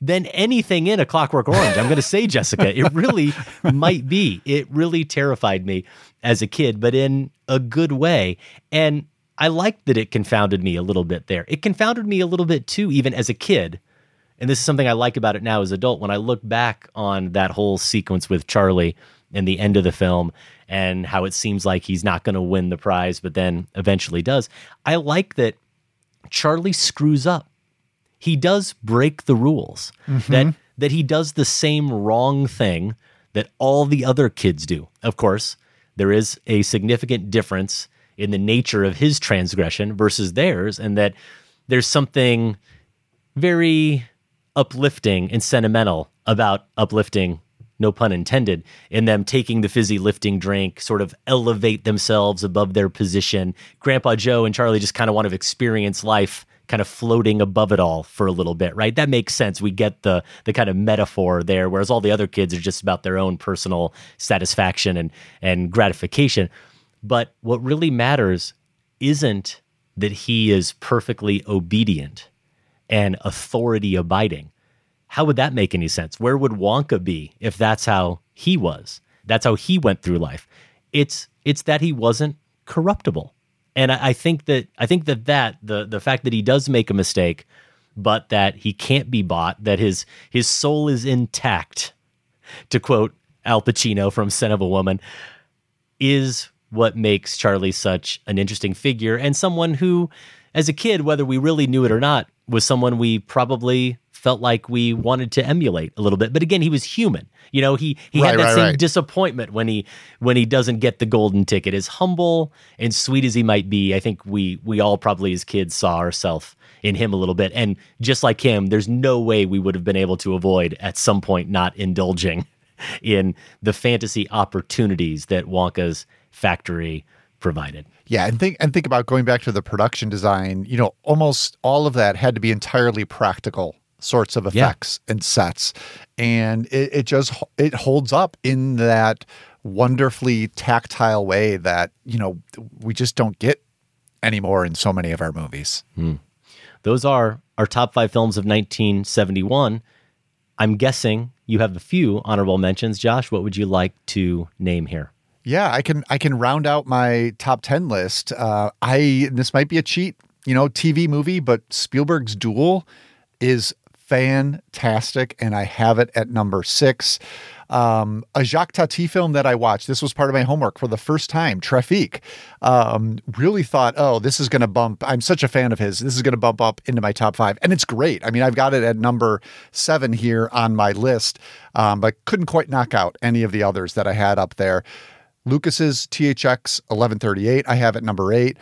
than anything in a Clockwork Orange. I'm going to say, Jessica, it really might be. It really terrified me as a kid, but in a good way. And I liked that it confounded me a little bit there. It confounded me a little bit too, even as a kid. And this is something I like about it now as an adult. When I look back on that whole sequence with Charlie and the end of the film and how it seems like he's not going to win the prize, but then eventually does, I like that Charlie screws up he does break the rules. Mm-hmm. That that he does the same wrong thing that all the other kids do. Of course, there is a significant difference in the nature of his transgression versus theirs, and that there's something very uplifting and sentimental about uplifting, no pun intended, in them taking the fizzy lifting drink, sort of elevate themselves above their position. Grandpa Joe and Charlie just kind of want to experience life kind of floating above it all for a little bit, right? That makes sense. We get the the kind of metaphor there, whereas all the other kids are just about their own personal satisfaction and and gratification. But what really matters isn't that he is perfectly obedient and authority abiding. How would that make any sense? Where would Wonka be if that's how he was? That's how he went through life. It's it's that he wasn't corruptible. And I, I think that I think that that the the fact that he does make a mistake, but that he can't be bought, that his his soul is intact, to quote Al Pacino from Scent of a Woman, is what makes Charlie such an interesting figure and someone who, as a kid, whether we really knew it or not, was someone we probably felt like we wanted to emulate a little bit. But again, he was human. You know, he he Right, had that right, same right. disappointment when he when he doesn't get the golden ticket. As humble and sweet as he might be, I think we we all probably as kids saw ourselves in him a little bit. And just like him, there's no way we would have been able to avoid at some point not indulging in the fantasy opportunities that Wonka's factory provided. Yeah, and think and think about going back to the production design. You know, almost all of that had to be entirely practical sorts of Yeah. effects and sets, and it, it just it holds up in that wonderfully tactile way that you know we just don't get anymore in so many of our movies. Those are our top five films of 1971. I'm guessing you have a few honorable mentions. Josh, what would you like to name here? Yeah, I can I can round out my top ten list. Uh, I this might be a cheat, you know, TV movie, but Spielberg's Duel is fantastic, and I have it at number six. Um, a Jacques Tati film that I watched. This was part of my homework for the first time. Trafic. Um, really thought, oh, this is going to bump. I'm such a fan of his. This is going to bump up into my top five, and it's great. I mean, I've got it at number seven here on my list, um, but couldn't quite knock out any of the others that I had up there. Lucas's THX 1138. I have at number eight.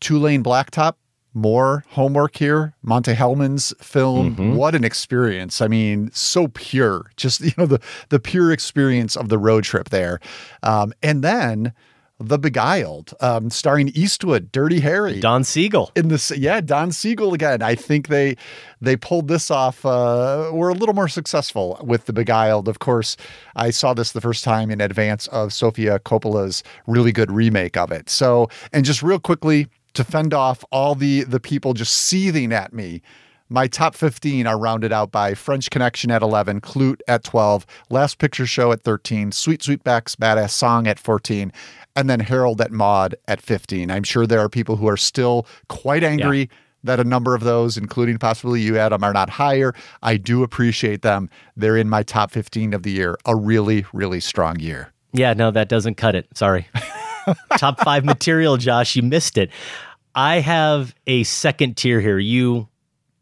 Two lane blacktop more homework here. Monte Hellman's film. Mhm. What an experience. I mean, so pure. Just, you know, the the pure experience of the road trip there. Um, and then The Beguiled, um, starring Eastwood, Dirty Harry. Don Siegel. In this yeah, Don Siegel again. I think they they pulled this off uh were a little more successful with The Beguiled. Of course, I saw this the first time in advance of Sofia Coppola's really good remake of it. So, and just real quickly to fend off all the the people just seething at me. My top 15 are rounded out by French Connection at 11, Klute at 12, Last Picture Show at 13, Sweet Sweetback's Badass Song at 14, and then Harold at Maude at 15. I'm sure there are people who are still quite angry that a number of those, including possibly you, Adam, are not higher. I do appreciate them. They're in my top 15 of the year. A really, really strong year. Yeah, no, that doesn't cut it. Sorry. Top five material, Josh. You missed it. I have a second tier here. You,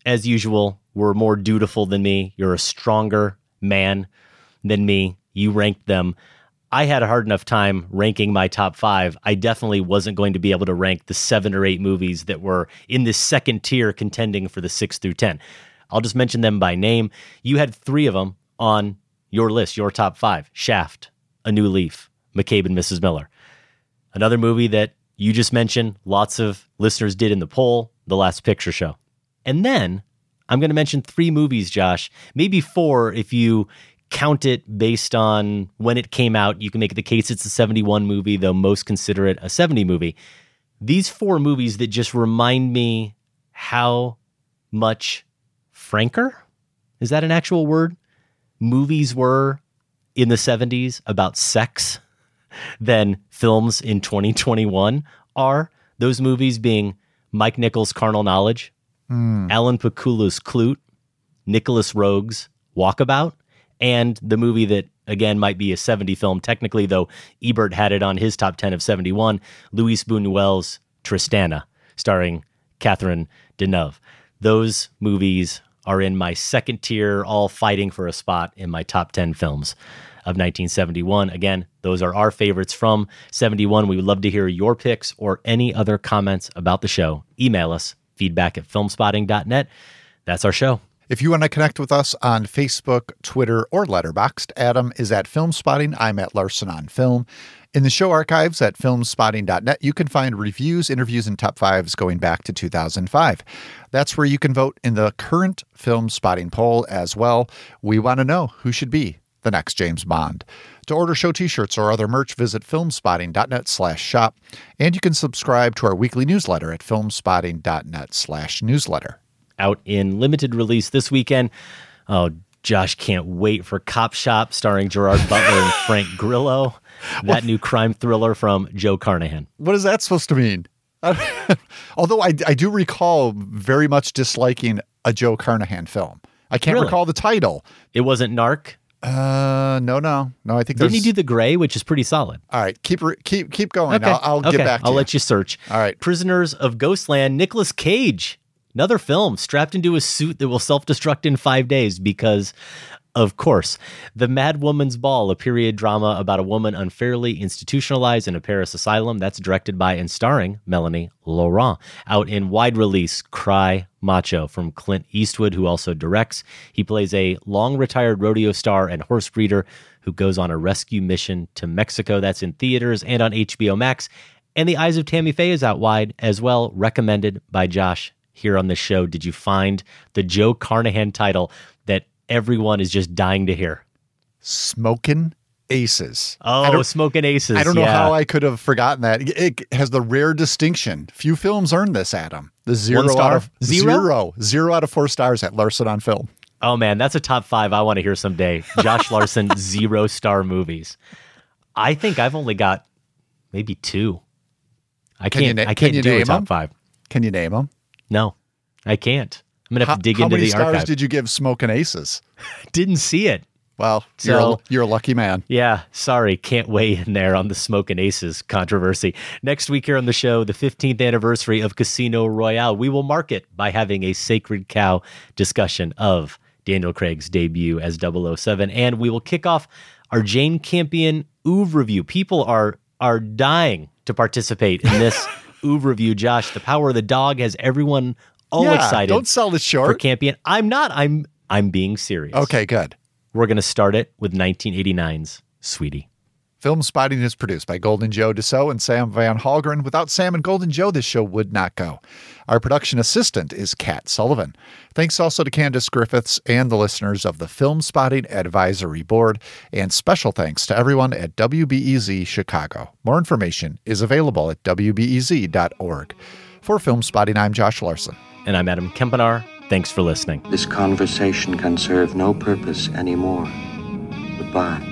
as usual, were more dutiful than me. You're a stronger man than me. You ranked them. I had a hard enough time ranking my top five. I definitely wasn't going to be able to rank the seven or eight movies that were in this second tier contending for the six through 10. I'll just mention them by name. You had three of them on your list, your top five Shaft, A New Leaf, McCabe and Mrs. Miller. Another movie that you just mentioned, lots of listeners did in the poll, The Last Picture Show. And then I'm going to mention three movies, Josh, maybe four if you count it based on when it came out. You can make the case it's a 71 movie, though most consider it a 70 movie. These four movies that just remind me how much franker is that an actual word? Movies were in the 70s about sex than films in 2021 are. Those movies being Mike Nichols' Carnal Knowledge, Hmm. Alan Pakula's Klute, Nicolas Roeg's Walkabout, and the movie that again might be a 70 film technically, though Ebert had it on his top 10 of 71, Luis Buñuel's Tristana, starring Catherine Deneuve. Those movies are in my second tier, all fighting for a spot in my top 10 films of 1971. Again, those are our favorites from 71. We would love to hear your picks or any other comments about the show. Email us feedback at filmspotting.net. That's our show. If you want to connect with us on Facebook, Twitter, or Letterboxd, Adam is at Filmspotting. I'm at Larsen on Film. In the show archives at filmspotting.net, you can find reviews, interviews, and top fives going back to 2005. That's where you can vote in the current Filmspotting poll as well. We want to know who should be the next James Bond. To order show t-shirts or other merch, visit filmspotting.net slash shop. And you can subscribe to our weekly newsletter at filmspotting.net slash newsletter. out in limited release this weekend. Oh, Josh can't wait for Cop Shop starring Gerard Butler and Frank Grillo. That new crime thriller from Joe Carnahan. What is that supposed to mean? Although I, I do recall very much disliking a Joe Carnahan film. I can't Really? recall the title. It wasn't Narc. Uh, no, no, no. I think Didn't he do The Grey, which is pretty solid? All right, keep keep keep going. I'll, I'll okay. get back to I'll you. let you search. All right. Prisoners of Ghostland, Nicolas Cage. Another film strapped into a suit that will self destruct in five days because, of course, The Mad Woman's Ball, a period drama about a woman unfairly institutionalized in a Paris asylum. That's directed by and starring Melanie Laurent. Out in wide release, Cry Macho from Clint Eastwood, who also directs. He plays a long retired rodeo star and horse breeder who goes on a rescue mission to Mexico. That's in theaters and on HBO Max. And The Eyes of Tammy Faye is out wide as well, recommended by Josh here on the show. Did you find the Joe Carnahan title everyone is just dying to hear? Smoking Aces. Oh, Smoking Aces. I don't know yeah. how I could have forgotten that. It has the rare distinction. Few films earn this, Adam. The zero star? out of Zero? zero zero out of four stars at Larsen on Film. Oh man, that's a top five I want to hear someday. Josh Larsen, zero star movies. I think I've only got maybe two. I Can you can't. na- I can can't you do a top top 'em? five. Can you name them? No, I can't. I'm gonna have How, to dig how into many the stars did you give Smoking Aces? Didn't see it. Well, you're, a, So- you're a lucky man. Yeah, sorry, can't weigh in there on the Smoke and Aces controversy. Next week here on the show, the 15th anniversary of Casino Royale. We will mark it by having a sacred cow discussion of Daniel Craig's debut as 007, and we will kick off our Jane Campion Oeuvre review. People are are dying to participate in this Oeuvre review. Josh, the power of the dog has everyone all Yeah, excited. don't sell this short. for Campion. I'm not. I'm I'm being serious. Okay, good. We're going to start it with 1989's Sweetie. Filmspotting is produced by Golden Joe Deso and Sam Van Hallgren. Without Sam and Golden Joe, this show would not go. Our production assistant is Kat Sullivan. Thanks also to Candace Griffiths and the listeners of the Filmspotting Advisory Board, and special thanks to everyone at WBEZ Chicago. More information is available at WBEZ.org. For Filmspotting, I'm Josh Larsen. And I'm Adam Kempenaar. Thanks for listening. This conversation can serve no purpose anymore. Goodbye.